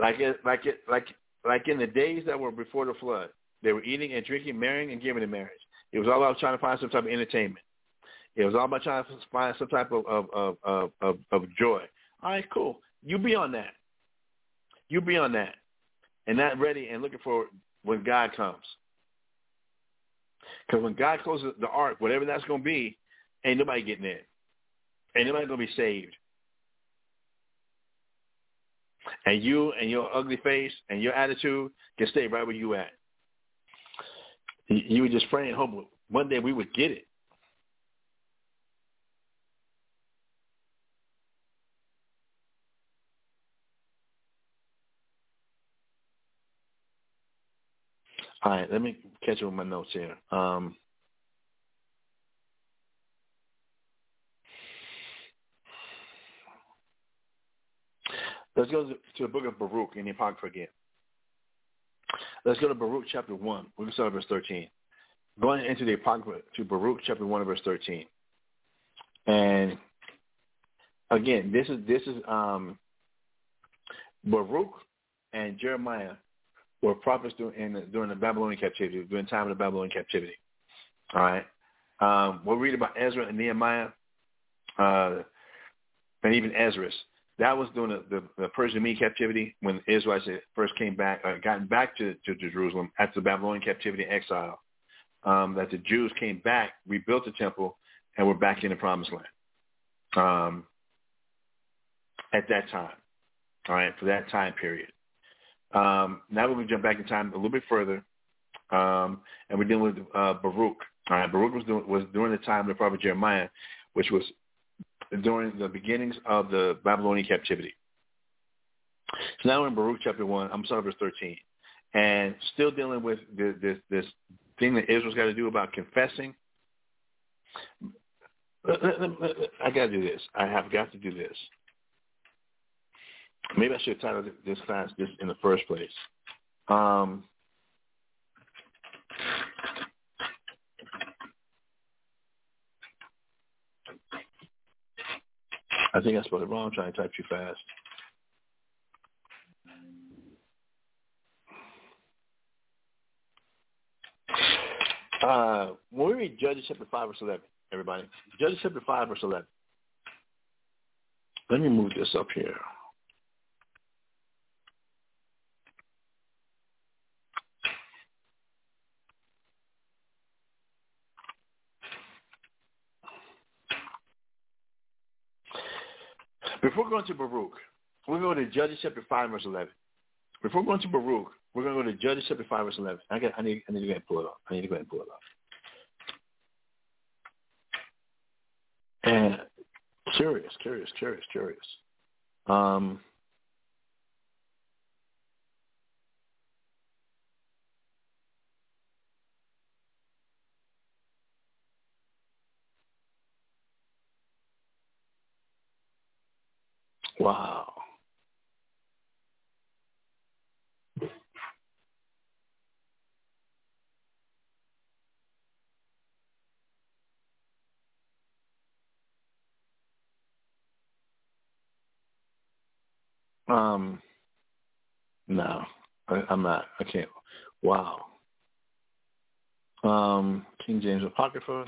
like it, like it, like like in the days that were before the flood. They were eating and drinking, marrying and giving in marriage. It was all about trying to find some type of entertainment. It was all about trying to find some type of of of of, of, of joy. All right, cool. You be on that. You be on that, and not ready and looking for when God comes. Because when God closes the ark, whatever that's going to be, ain't nobody getting in. Ain't nobody going to be saved. And you and your ugly face and your attitude can stay right where you at. You were just praying, hope one day we would get it. All right, let me catch up with my notes here. Um, let's go to the book of Baruch in the Apocrypha again. Let's go to Baruch chapter 1. We're going to start verse 13. Going into the Apocrypha to Baruch chapter 1 verse 13. And again, this is this is um, Baruch and Jeremiah were prophets during, the, during the Babylonian captivity, during time of the Babylonian captivity. All right. Um, we'll read about Ezra and Nehemiah, uh, and even Ezra. That was during the, the, the Persian Mede captivity when Israel first came back, uh, gotten back to, to Jerusalem after the Babylonian captivity and exile. Um, that the Jews came back, rebuilt the temple, and were back in the Promised Land. Um, at that time, all right, for that time period. Um, now we're going to jump back in time a little bit further, um, and we're dealing with uh, Baruch. All right, Baruch was, doing, was during the time of the prophet Jeremiah, which was during the beginnings of the Babylonian captivity. So now we're in Baruch chapter 1. I'm sorry, verse 13. And still dealing with this, this, this thing that Israel's got to do about confessing. I got to do this. I have got to do this. Maybe I should have titled this class this in the first place. Um, I think I spelled it wrong. Trying to type too fast. Uh, when we read Judges chapter 5 verse 11, everybody, Judges chapter 5 verse 11. Let me move this up here. Before going to Baruch, we're going to Judges chapter 5, verse 11. Before we're going to Baruch, we're going to go to Judges chapter 5, verse 11. I, got, I, need, I need to go ahead and pull it up. I need to go ahead and pull it up. And curious, curious, curious, curious. Um, wow. Um, no, I, I'm not. I can't. Wow. Um, King James Apocrypha.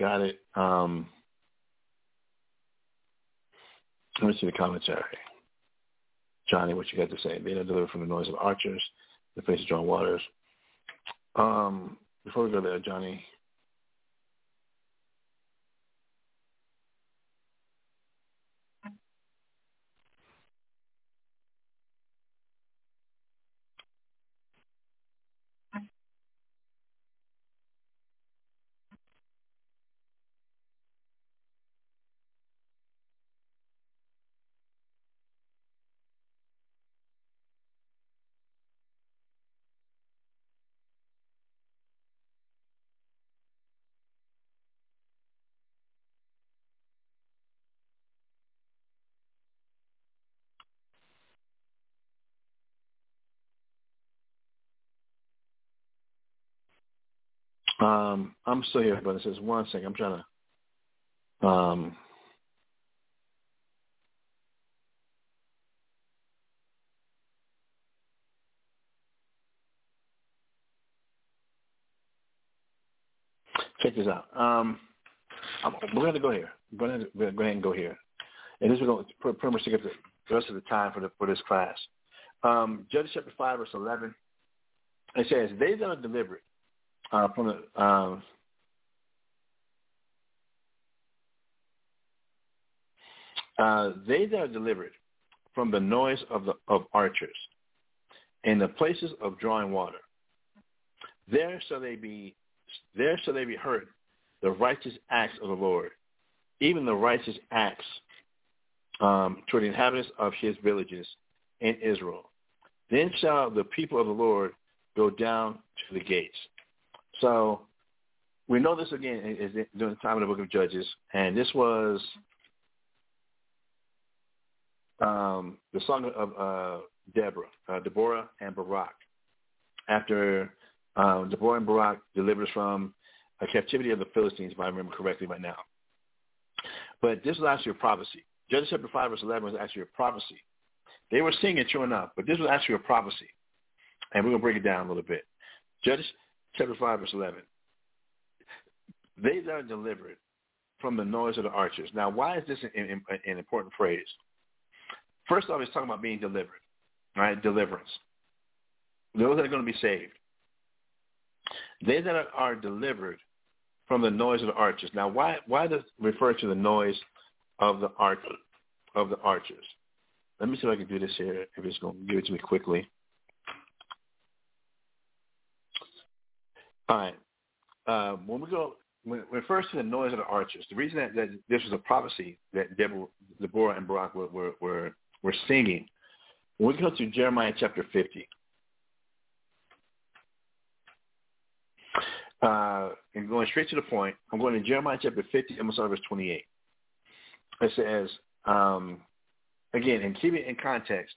Got it. Um, let me see the commentary. Johnny, what you got to say? Being don't from the noise of archers, the face of drawn waters. Um, before we go there, Johnny. Um, I'm still here, but it says one second. I'm trying to. Um, check this out. Um, I'm, we're going to go here. We're going to go ahead and go here, and this is going to pretty much take up the rest of the time for the for this class. Um, Judges chapter five, verse eleven. It says, "They that are delivered uh, from the um, uh, they that are delivered from the noise of the of archers, in the places of drawing water, there shall they be, there shall they be heard the righteous acts of the Lord, even the righteous acts um, toward the inhabitants of his villages in Israel. Then shall the people of the Lord go down to the gates. So we know this again is during the time of the book of Judges, and this was um, the song of uh, Deborah, uh, Deborah and Barak. After um, Deborah and Barak delivers from a captivity of the Philistines, if I remember correctly right now. But this was actually a prophecy. Judges chapter 5, verse 11 was actually a prophecy. They were singing true enough, but this was actually a prophecy. And we're going to break it down a little bit. Judges chapter 5, verse 11. They that are delivered from the noise of the archers. Now, why is this an, an important phrase? First off, it's talking about being delivered, right? Deliverance. Those that are going to be saved. They that are, delivered from the noise of the archers. Now, why why does refer to the noise of the arch of the archers? Let me see if I can do this here. If it's going to give it to me quickly. All right. Uh, when we go, when it refers to the noise of the archers, the reason that, that this was a prophecy that Deborah, Deborah and Barak were, were, were, were singing, when we go to Jeremiah chapter 50, uh, and going straight to the point, I'm going to Jeremiah chapter 50, I'm going to start verse 28. It says, um, again, and keep it in context,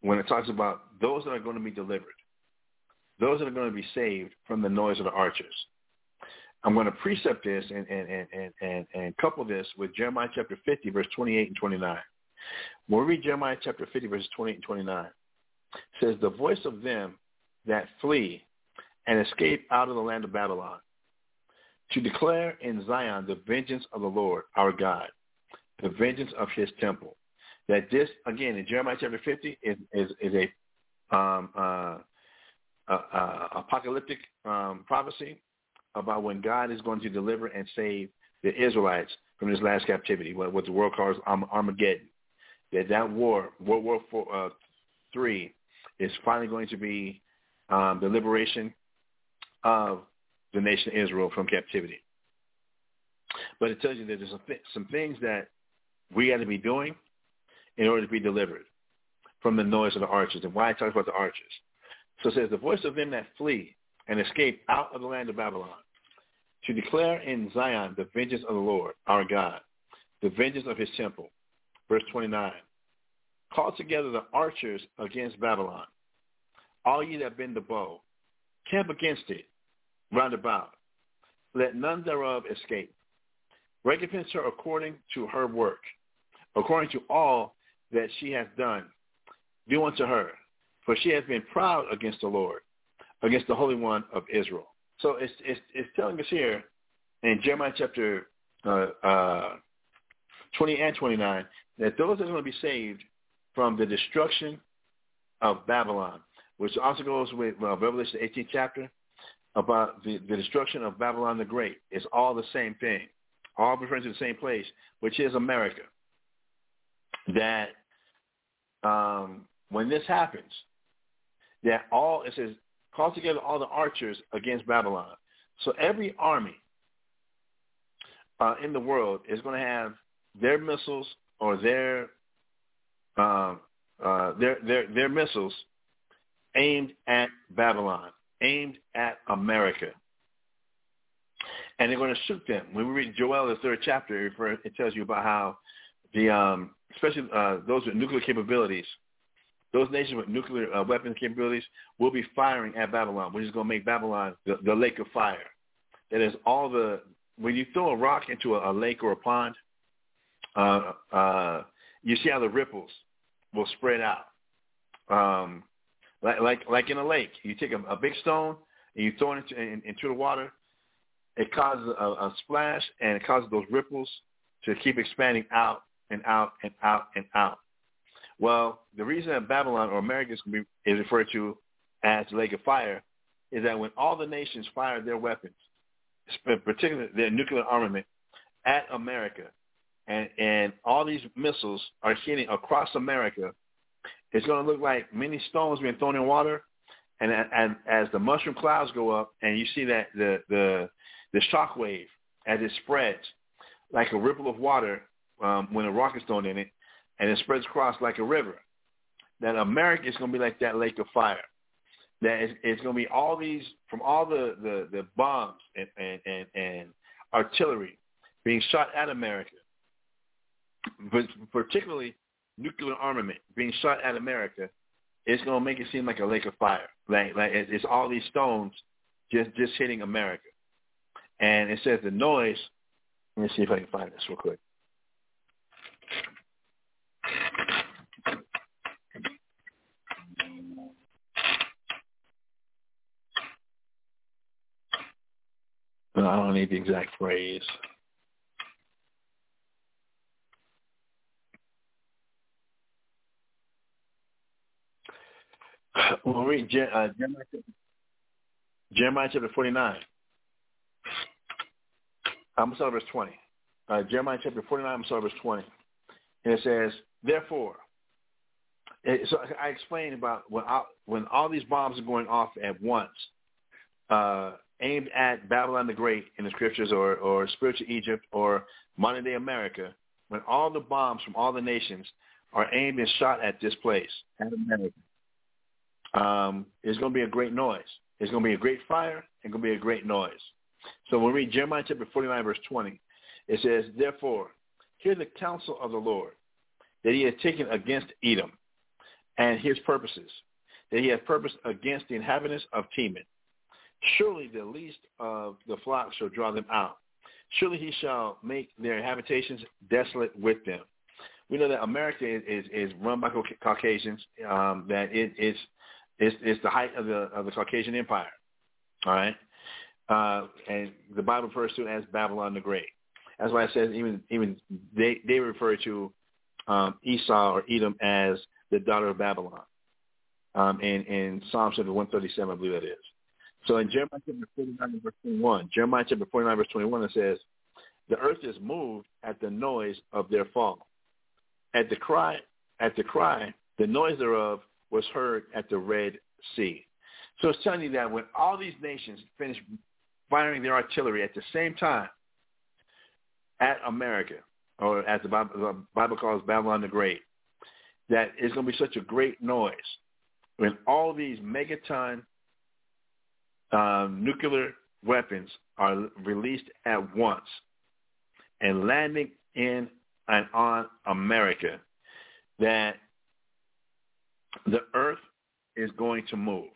when it talks about those that are going to be delivered, those that are going to be saved from the noise of the archers. I'm going to precept this and, and, and, and, and couple this with Jeremiah chapter 50, verse 28 and 29. When we read Jeremiah chapter 50, verses 28 and 29, it says, The voice of them that flee and escape out of the land of Babylon, to declare in Zion the vengeance of the Lord our God, the vengeance of his temple. That this, again, in Jeremiah chapter 50, is, is, is a um, uh, uh, apocalyptic um, prophecy about when God is going to deliver and save the Israelites from this last captivity, what, what the world calls Armageddon. That that war, World War Four, uh, Three, is finally going to be um, the liberation of the nation of Israel from captivity. But it tells you that there's some, th- some things that we got to be doing in order to be delivered from the noise of the archers. And why I talk about the archers. So it says, the voice of them that flee and escape out of the land of Babylon, to declare in Zion the vengeance of the Lord, our God, the vengeance of his temple. Verse 29. Call together the archers against Babylon. All ye that bend the bow, camp against it round about. Let none thereof escape. Recompense her according to her work, according to all that she hath done do unto her, for she has been proud against the Lord, against the Holy One of Israel. So it's it's, it's telling us here in Jeremiah chapter uh, uh, 20 and 29 that those that are going to be saved from the destruction of Babylon, which also goes with uh, Revelation 18th chapter about the, the destruction of Babylon the Great. It's all the same thing, all referring to the same place, which is America. That um, when this happens, that all, it says, call together all the archers against Babylon. So every army uh, in the world is going to have their missiles or their uh, uh, their their their missiles aimed at Babylon, aimed at America, and they're going to shoot them. When we read Joel, the third chapter, it tells you about how the um, especially uh, those with nuclear capabilities, those nations with nuclear uh, weapons capabilities will be firing at Babylon, which is going to make Babylon the, the lake of fire. That is all the when you throw a rock into a, a lake or a pond, uh, uh, you see how the ripples will spread out. Um, like, like, like in a lake, you take a, a big stone and you throw it into, in, into the water. It causes a, a splash and it causes those ripples to keep expanding out and out and out and out. Well, the reason that Babylon or America is, referred to as the lake of fire is that when all the nations fire their weapons, particularly their nuclear armament, at America, and and all these missiles are hitting across America, it's going to look like many stones being thrown in water, and and as the mushroom clouds go up, and you see that the the the shock wave as it spreads like a ripple of water um, when a rock is thrown in it, and it spreads across like a river. That America is going to be like that lake of fire. That it's, it's going to be all these from all the the, the bombs and, and and and artillery being shot at America but particularly nuclear armament being shot at America, it's going to make it seem like a lake of fire. Like like it's all these stones just just hitting America. And it says the noise. Let me see if I can find this real quick. I don't need the exact phrase. We'll read uh, Jeremiah, chapter 49. I'm going to start verse 20. Uh, Jeremiah chapter 49, I'm start verse 20. And it says, therefore, it, so I explained about when, I, when all these bombs are going off at once, uh, aimed at Babylon the Great in the scriptures or, or spiritual Egypt or modern day America, when all the bombs from all the nations are aimed and shot at this place, at America, um, it's going to be a great noise. It's going to be a great fire and going to be a great noise. So when we read Jeremiah chapter 49, verse 20, it says, Therefore, hear the counsel of the Lord, that he has taken against Edom and his purposes, that he has purposed against the inhabitants of Teman. Surely the least of the flock shall draw them out. Surely he shall make their habitations desolate with them. We know that America is, is, is run by Caucasians, um, that it is it's, it's the height of the of the Caucasian Empire. All right, uh, and the Bible refers to it as Babylon the Great. That's why it says even even they they refer to um, Esau or Edom as the daughter of Babylon. Um, in in Psalm one thirty seven, I believe that is. So in Jeremiah chapter forty nine verse twenty one, Jeremiah chapter forty nine verse twenty one, it says, "The earth is moved at the noise of their fall, at the cry, at the cry, the noise thereof was heard at the Red Sea. So it's telling you that when all these nations finish firing their artillery at the same time at America, or as the Bible, the Bible calls Babylon the Great, that it's going to be such a great noise when all these megaton um, nuclear weapons are released at once and landing in and on America, that the earth is going to move.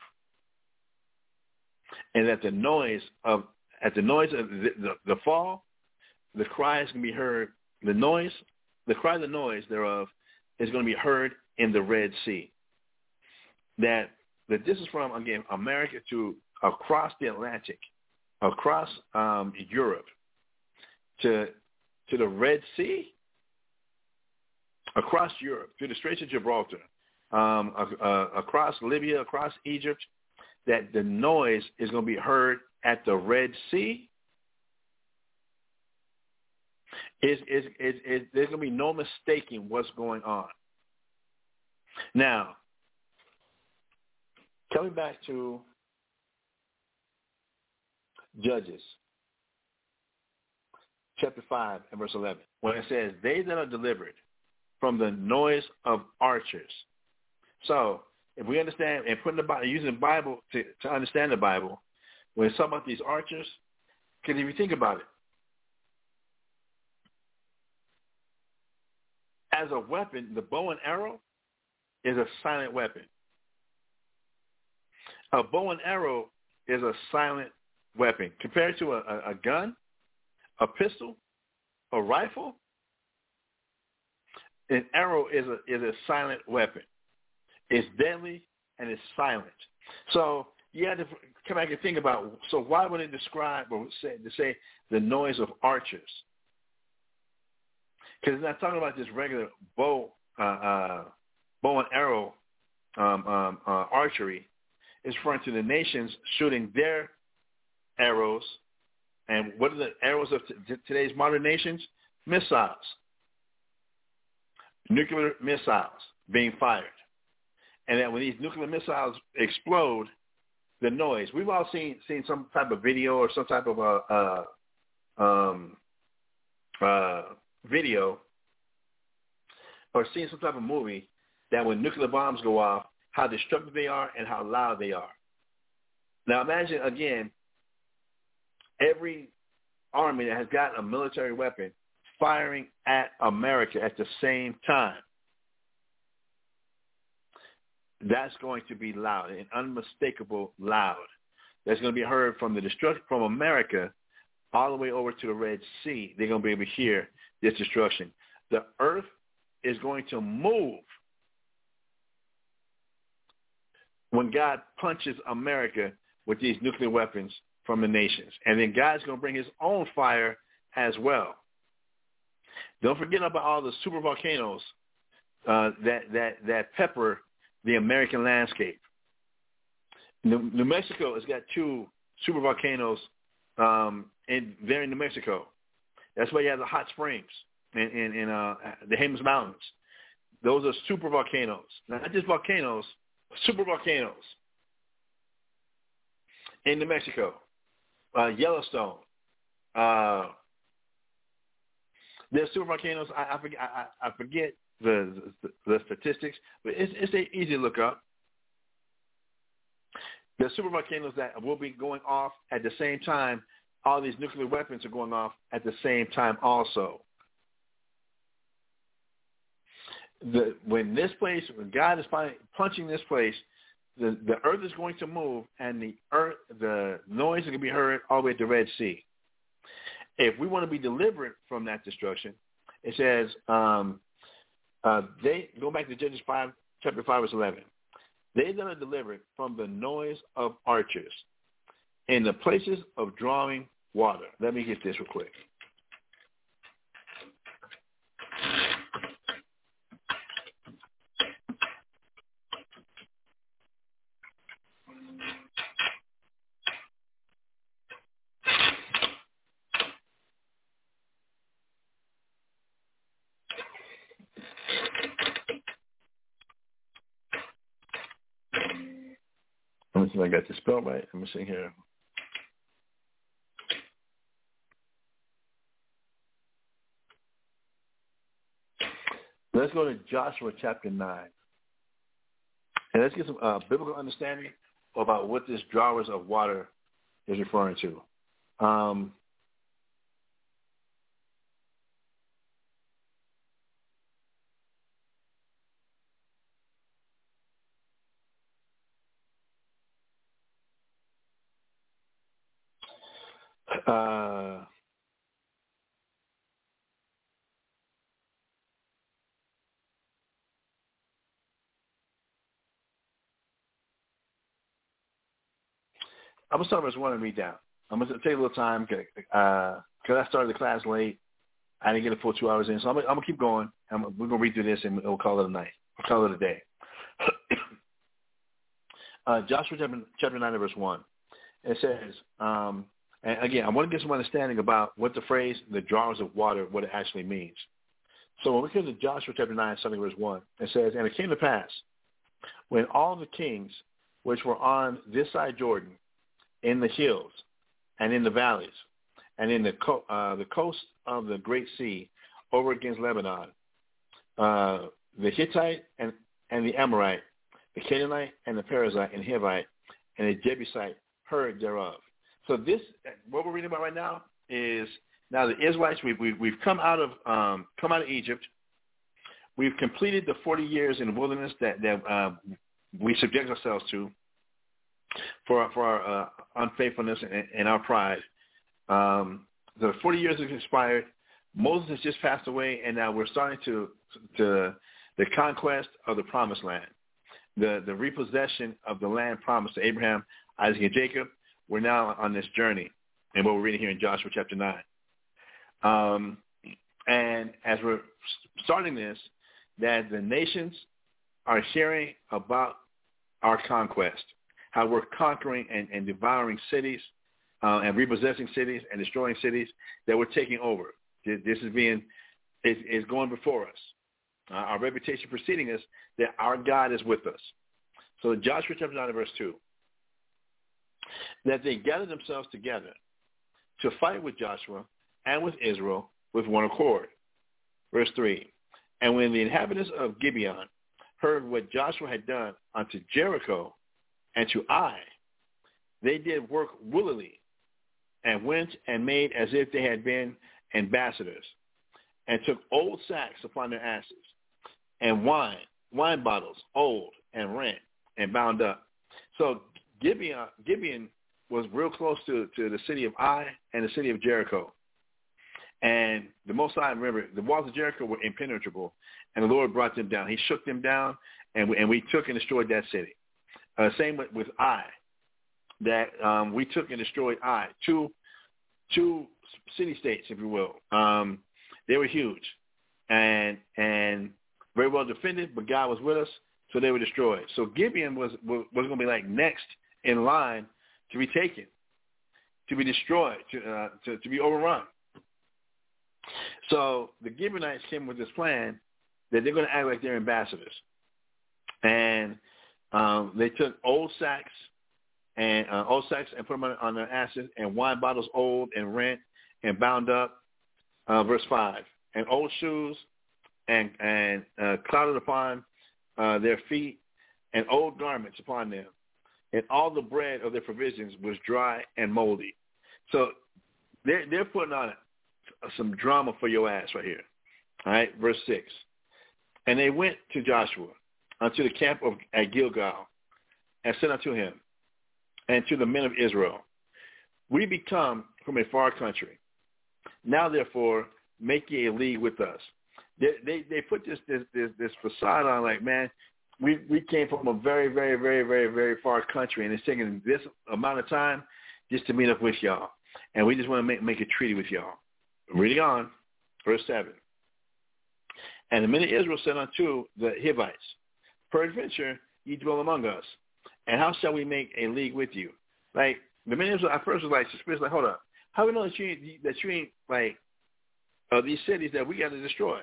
And that the noise of, at the noise of the, the, the fall, the cry is going to be heard, the noise, the cry of the noise thereof is going to be heard in the Red Sea. that that this is from again America to across the Atlantic, across um, Europe, to to the Red Sea, across Europe, through the Straits of Gibraltar, um, uh, across Libya, across Egypt, that the noise is going to be heard at the Red Sea. Is is is, is there's going to be no mistaking what's going on. Now, coming back to Judges, chapter 5 and verse 11, when it says, they that are delivered from the noise of archers. So if we understand and putting the Bible, using the Bible to, to understand the Bible, when it's talking about these archers, if you think about it, as a weapon, the bow and arrow is a silent weapon. A bow and arrow is a silent weapon compared to a, a, gun, a pistol, a rifle. An arrow is a is a silent weapon. It's deadly and it's silent. So you have to come back and think about. So why would it describe or say to say the noise of archers? Because it's not talking about just regular bow, uh, uh, bow and arrow um, um, uh, archery. It's referring to the nations shooting their arrows. And what are the arrows of t- today's modern nations? Missiles, nuclear missiles being fired. And then when these nuclear missiles explode, the noise. We've all seen seen some type of video or some type of a uh, uh, um, uh, video or seen some type of movie that when nuclear bombs go off, how destructive they are and how loud they are. Now imagine again, every army that has got a military weapon firing at America at the same time. That's going to be loud, an unmistakable loud. That's going to be heard from the destruction from America all the way over to the Red Sea. They're going to be able to hear this destruction. The earth is going to move when God punches America with these nuclear weapons from the nations. And then God's going to bring his own fire as well. Don't forget about all the super volcanoes uh, that, that, that pepper the American landscape. New, New Mexico has got two super volcanoes um, in, there in New Mexico. That's why you have the hot springs in, in, in uh, the Jemez Mountains. Those are super volcanoes, not just volcanoes, super volcanoes in New Mexico, uh, Yellowstone. Uh, there's super volcanoes. I, I forget. I, I forget the, the, the statistics, but it's, it's easy to look up. There's super volcanoes that will be going off at the same time. All these nuclear weapons are going off at the same time also. The, when this place, when God is punching this place, the, the earth is going to move and the earth, the noise is going to be heard all the way to the Red Sea. If we want to be delivered from that destruction, it says, um, uh, they go back to Judges 5, chapter 5, verse 11. They that are delivered from the noise of archers in the places of drawing water. Let me get this real quick. Let me see if I got the spell right. Let me see here. Let's go to Joshua chapter 9. And let's get some uh, biblical understanding about what this drawers of water is referring to. Um, uh, I'm gonna start verse one and read down. I'm gonna take a little time because uh, I started the class late. I didn't get a full two hours in, so I'm, gonna- I'm gonna keep going. I'm, we're gonna read through this and we'll call it a night. We'll call it a day. uh, Joshua chapter, chapter nine, verse one. It says, um, and again, I want to get some understanding about what the phrase "the jars of water" what it actually means. So when we come to Joshua chapter nine, starting verse one, it says, "And it came to pass when all the kings which were on this side Jordan, in the hills, and in the valleys, and in the co- uh, the coast of the great sea, over against Lebanon, uh, the Hittite and and the Amorite, the Canaanite and the Perizzite and Hivite, and the Jebusite heard thereof." So this, what we're reading about right now, is now the Israelites. We've we've, we've come out of um, come out of Egypt. We've completed the 40 years in the wilderness that that uh, we subject ourselves to for for our uh, unfaithfulness and, and our pride. Um, the 40 years have expired. Moses has just passed away, and now we're starting to to the conquest of the promised land, the the repossession of the land promised to Abraham, Isaac, and Jacob. We're now on this journey, and what we're reading here in Joshua chapter nine. Um, and as we're starting this, that the nations are hearing about our conquest, how we're conquering and, and devouring cities uh, and repossessing cities and destroying cities that we're taking over. This, is being is, is going before us. Uh, our reputation preceding us that our God is with us. So Joshua chapter 9 verse 2, that they gathered themselves together to fight with Joshua and with Israel with one accord. Verse 3, and when the inhabitants of Gibeon heard what Joshua had done unto Jericho and to Ai, they did work willingly and went and made as if they had been ambassadors and took old sacks upon their asses and wine, wine bottles, old and rent and bound up. So Gibeon, Gibeon was real close to, to the city of Ai and the city of Jericho. And the Most High, remember, the walls of Jericho were impenetrable, and the Lord brought them down. He shook them down, and we, and we took and destroyed that city. Uh, same with, with Ai, that um, we took and destroyed Ai, two, two city-states, if you will. Um, they were huge and and very well defended, but God was with us, so they were destroyed. So Gibeon was was, was going to be like next in line to be taken, to be destroyed, to uh, to, to be overrun. So the Gibeonites came with this plan that they're going to act like they're ambassadors, and um, they took old sacks and uh, old sacks and put them on, on their asses, and wine bottles old and rent and bound up. Uh, verse five, and old shoes, and and uh, clouded upon uh, their feet, and old garments upon them, and all the bread of their provisions was dry and moldy. So they're they're putting on some drama for your ass right here. All right, verse six. And they went to Joshua unto the camp of at Gilgal, and said unto him, and to the men of Israel, We be come from a far country. Now therefore make ye a league with us. They they, they put this, this this this facade on like, man, we we came from a very, very, very, very, very far country and it's taking this amount of time just to meet up with y'all. And we just want to make make a treaty with y'all. Reading on, verse seven. And the men of Israel said unto the Hivites, Peradventure ye dwell among us, and how shall we make a league with you? Like the Israel at first was like suspicious, like, hold up. How we know that you ain't, that you ain't like uh, these cities that we got to destroy?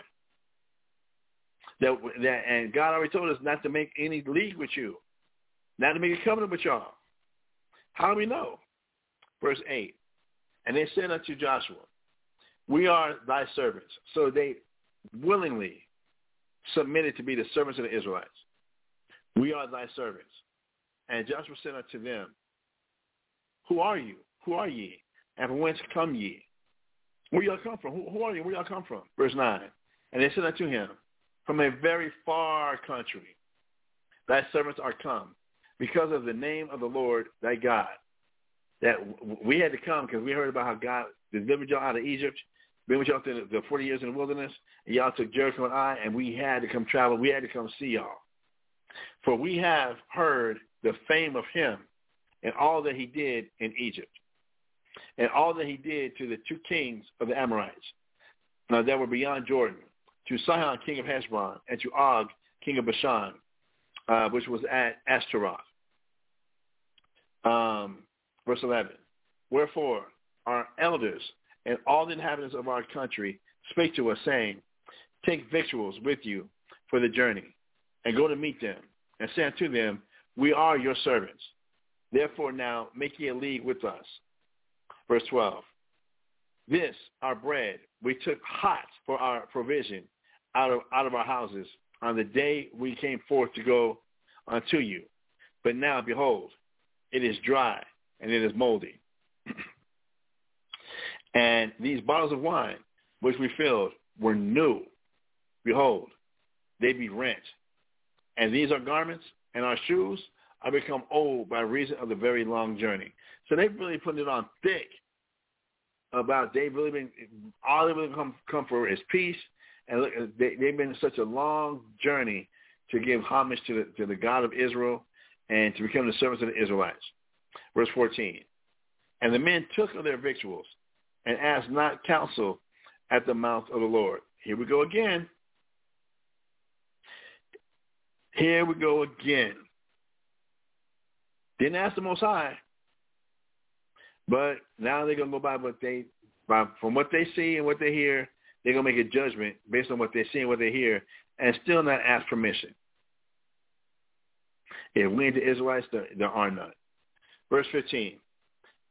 That that and God already told us not to make any league with you, not to make a covenant with y'all. How do we know? Verse eight. And they said unto Joshua, We are thy servants. So they willingly submitted to be the servants of the Israelites. We are thy servants. And Joshua said unto them, Who are you? Who are ye? And from whence come ye? Where y'all come from? Who, who are you? Where y'all come from? Verse 9. And they said unto him, From a very far country, thy servants are come, because of the name of the Lord thy God. That we had to come because we heard about how God delivered y'all out of Egypt, been with y'all through the 40 years in the wilderness, and y'all took Jericho and Ai, and we had to come travel. We had to come see y'all. For we have heard the fame of him and all that he did in Egypt, and all that he did to the two kings of the Amorites that were beyond Jordan, to Sihon, king of Heshbon, and to Og, king of Bashan, uh, which was at Ashtaroth. Um, verse 11. Wherefore our elders and all the inhabitants of our country spake to us, saying, Take victuals with you for the journey, and go to meet them, and say unto them, We are your servants. Therefore now make ye a league with us. Verse 12. This, our bread, we took hot for our provision out of, out of our houses on the day we came forth to go unto you. But now, behold, it is dry and it is moldy. and these bottles of wine, which we filled, were new. Behold, they be rent. And these are garments, and our shoes are become old by reason of the very long journey. So they've really put it on thick about they've really been all they've really come come for is peace, and look, they, they've been such a long journey to give homage to the to the God of Israel and to become the servants of the Israelites. Verse 14. And the men took of their victuals and asked not counsel at the mouth of the Lord. Here we go again. Here we go again. Didn't ask the Most High, but now they're gonna go by what they, by from what they see and what they hear. They're gonna make a judgment based on what they see and what they hear, and still not ask permission. If we ain't the Israelites, there, there are none. Verse 15.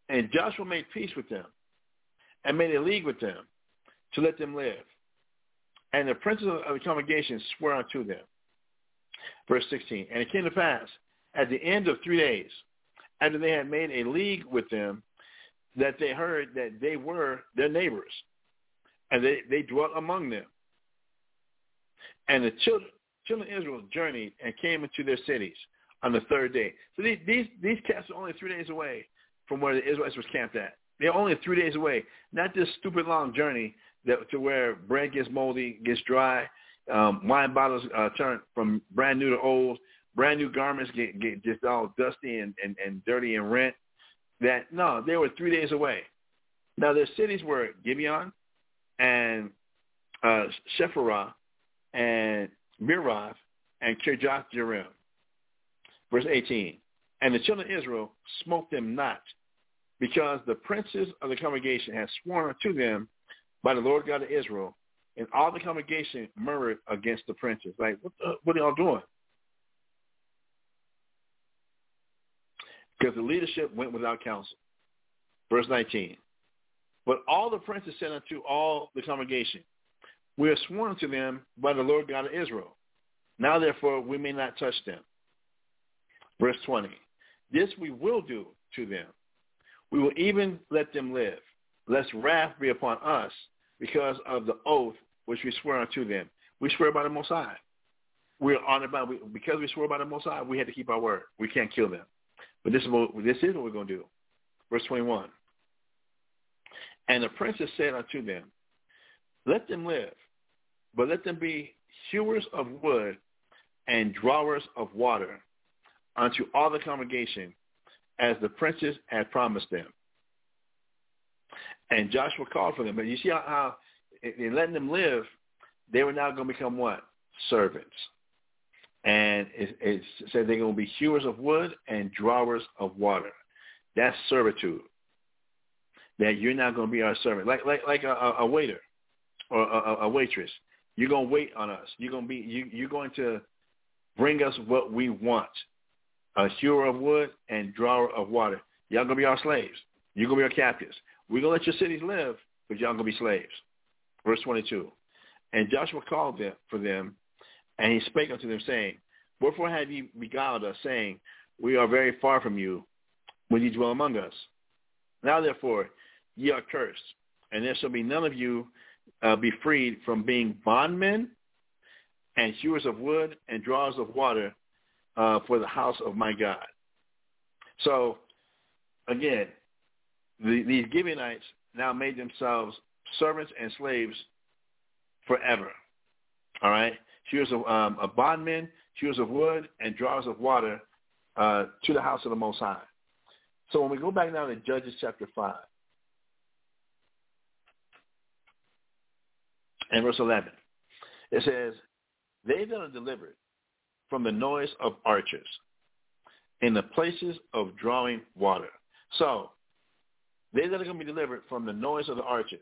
And Joshua made peace with them and made a league with them to let them live. And the princes of the congregation swore unto them. Verse 16. And it came to pass at the end of three days, after they had made a league with them, that they heard that they were their neighbors, and they, they dwelt among them. And the children, children of Israel journeyed and came into their cities on the third day. So these these, these camps are only three days away from where the Israelites was camped at. They're only three days away. Not this stupid long journey that to where bread gets moldy, gets dry, um, wine bottles uh, turn from brand new to old, brand new garments get, get just all dusty and, and, and dirty and rent. That no, they were three days away. Now their cities were Gibeon and uh, Shephirah and Mirav and Kirjath Jearim. Verse 18. And the children of Israel smote them not, because the princes of the congregation had sworn unto them by the Lord God of Israel, and all the congregation murmured against the princes. Like, what, the, what are y'all doing? Because the leadership went without counsel. Verse 19. But all the princes said unto all the congregation, We are sworn to them by the Lord God of Israel. Now therefore we may not touch them. Verse 20. This we will do to them. We will even let them live, lest wrath be upon us because of the oath which we swear unto them. We swear by the Most High. We are honored by, because we swear by the Most High, we had to keep our word. We can't kill them. But this is what, this is what we're going to do. Verse 21. And the princess said unto them, Let them live, but let them be hewers of wood and drawers of water unto all the congregation as the princes had promised them. And Joshua called for them. But you see how in letting them live, they were now going to become what? Servants. And it, it said they're going to be hewers of wood and drawers of water. That's servitude. That you're not going to be our servant, like like like a, a waiter or a, a waitress. You're going to wait on us. You're going to be you, you're going to bring us what we want a hewer of wood and drawer of water. Y'all gonna be our slaves. You're gonna be our captives. We're gonna let your cities live, but y'all gonna be slaves. Verse 22. And Joshua called them for them, and he spake unto them, saying, Wherefore have ye beguiled us, saying, We are very far from you, when ye dwell among us? Now therefore ye are cursed, and there shall be none of you uh, be freed from being bondmen and hewers of wood and drawers of water uh, for the house of my God. So, again, the, these Gibeonites now made themselves servants and slaves forever. All right? Hewers of um, a bondmen, hewers of wood, and drawers of water uh, to the house of the Most High. So when we go back now to Judges chapter 5 and verse 11, it says, They that are delivered from the noise of archers in the places of drawing water. So they that are going to be delivered from the noise of the archers.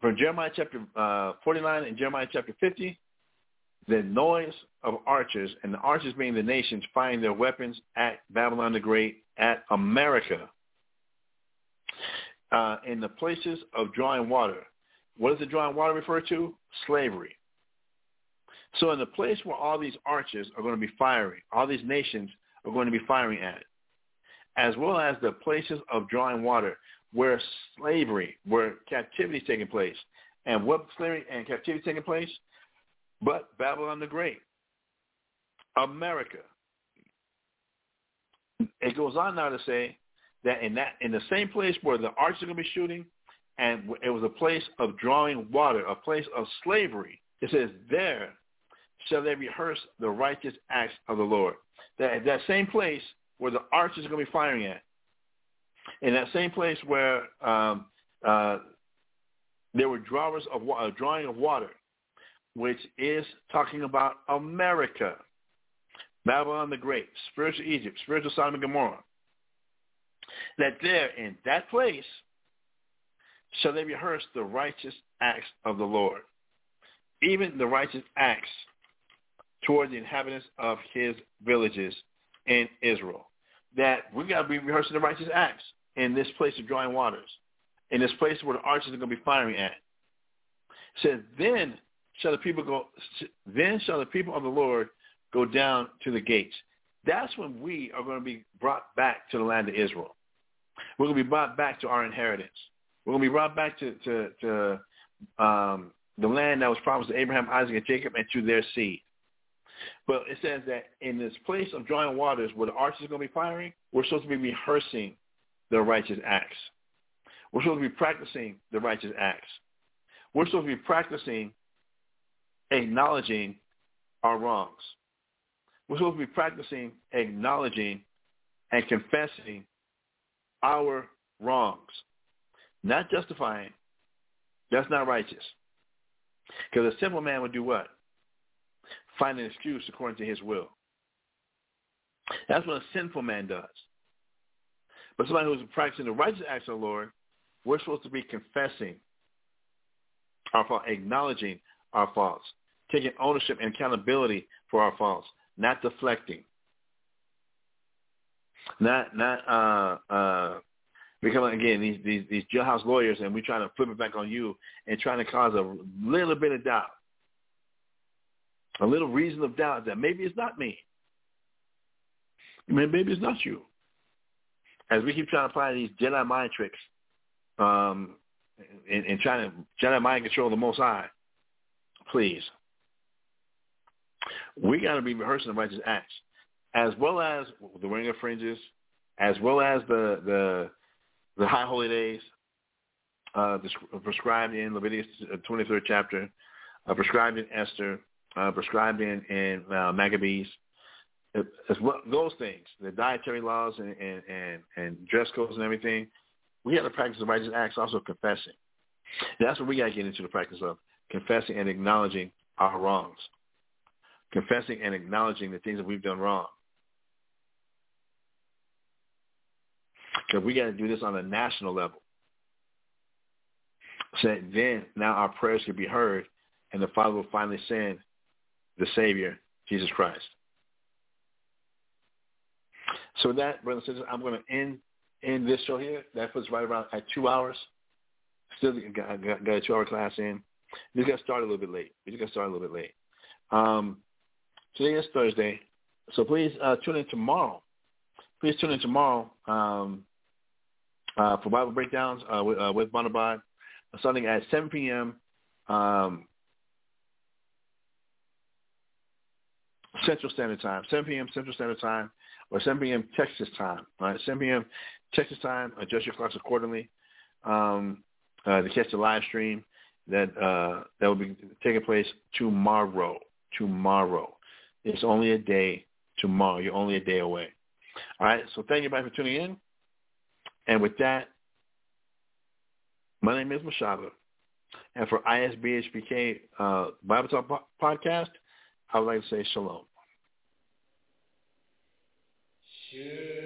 From Jeremiah chapter uh, 49 and Jeremiah chapter 50, the noise of archers, and the archers being the nations firing their weapons at Babylon the Great, at America, uh, in the places of drawing water. What does the drawing water refer to? Slavery. So in the place where all these archers are going to be firing, all these nations are going to be firing at, as well as the places of drawing water where slavery, where captivity is taking place. And what slavery and captivity is taking place? But Babylon the Great, America. It goes on now to say that in that in the same place where the archers are going to be shooting, and it was a place of drawing water, a place of slavery. It says there shall they rehearse the righteous acts of the Lord. That that same place where the archers are going to be firing at, in that same place where um, uh, there were drawers of uh, drawing of water, which is talking about America, Babylon the Great, spiritual Egypt, spiritual Sodom and Gomorrah. That there in that place shall they rehearse the righteous acts of the Lord, even the righteous acts toward the inhabitants of his villages in Israel. That we got to be rehearsing the righteous acts in this place of drawing waters, in this place where the archers are going to be firing at. It says, then shall the people go, then shall the people of the Lord go down to the gates. That's when we are going to be brought back to the land of Israel. We're going to be brought back to our inheritance. We're going to be brought back to, to, to um, the land that was promised to Abraham, Isaac, and Jacob, and to their seed. But it says that in this place of drawing waters where the archers are going to be firing, we're supposed to be rehearsing the righteous acts. We're supposed to be practicing the righteous acts. We're supposed to be practicing acknowledging our wrongs. We're supposed to be practicing acknowledging and confessing our wrongs, not justifying. That's not righteous. Because a simple man would do what? Find an excuse according to his will. That's what a sinful man does. But somebody who's practicing the righteous acts of the Lord, we're supposed to be confessing our fault, acknowledging our faults, taking ownership and accountability for our faults, not deflecting, not not uh uh becoming again these these these jailhouse lawyers and we trying to flip it back on you and trying to cause a little bit of doubt, a little reason of doubt that maybe it's not me, maybe it's not you as we keep trying to apply these Jedi mind tricks, um, and, and trying to Jedi mind control the Most High, please, we got to be rehearsing the righteous acts, as well as the wearing of fringes, as well as the the the high holy days uh, prescribed in Leviticus 23rd chapter, uh, prescribed in Esther, uh, prescribed in in uh, Maccabees as well, those things, the dietary laws and, and, and, and dress codes and everything, we have to practice the righteous acts, also confessing. That's what we got to get into the practice of, confessing and acknowledging our wrongs, confessing and acknowledging the things that we've done wrong. Because we got to do this on a national level. So then now our prayers can be heard and the Father will finally send the Savior, Jesus Christ. So with that, brothers and sisters, I'm going to end end this show here. That puts right around at two hours. Still got, got, got a two-hour class in. We just got started a little bit late. We just got started a little bit late. Um, today is Thursday, so please uh, tune in tomorrow. Please tune in tomorrow um, uh, for Bible breakdowns uh, with, uh, with Bonabod, starting at 7 p.m. Um, Central Standard Time, 7 p.m. Central Standard Time or 7 p.m. Texas time. All right, 7 p.m. Texas time. Adjust your clocks accordingly um, uh, to catch the live stream that uh, that will be taking place tomorrow. Tomorrow. It's only a day tomorrow. You're only a day away. All right. So thank you, everybody, for tuning in. And with that, my name is Mashada. And for ISBHPK uh, Bible Talk po- Podcast, I would like to say shalom. Hear,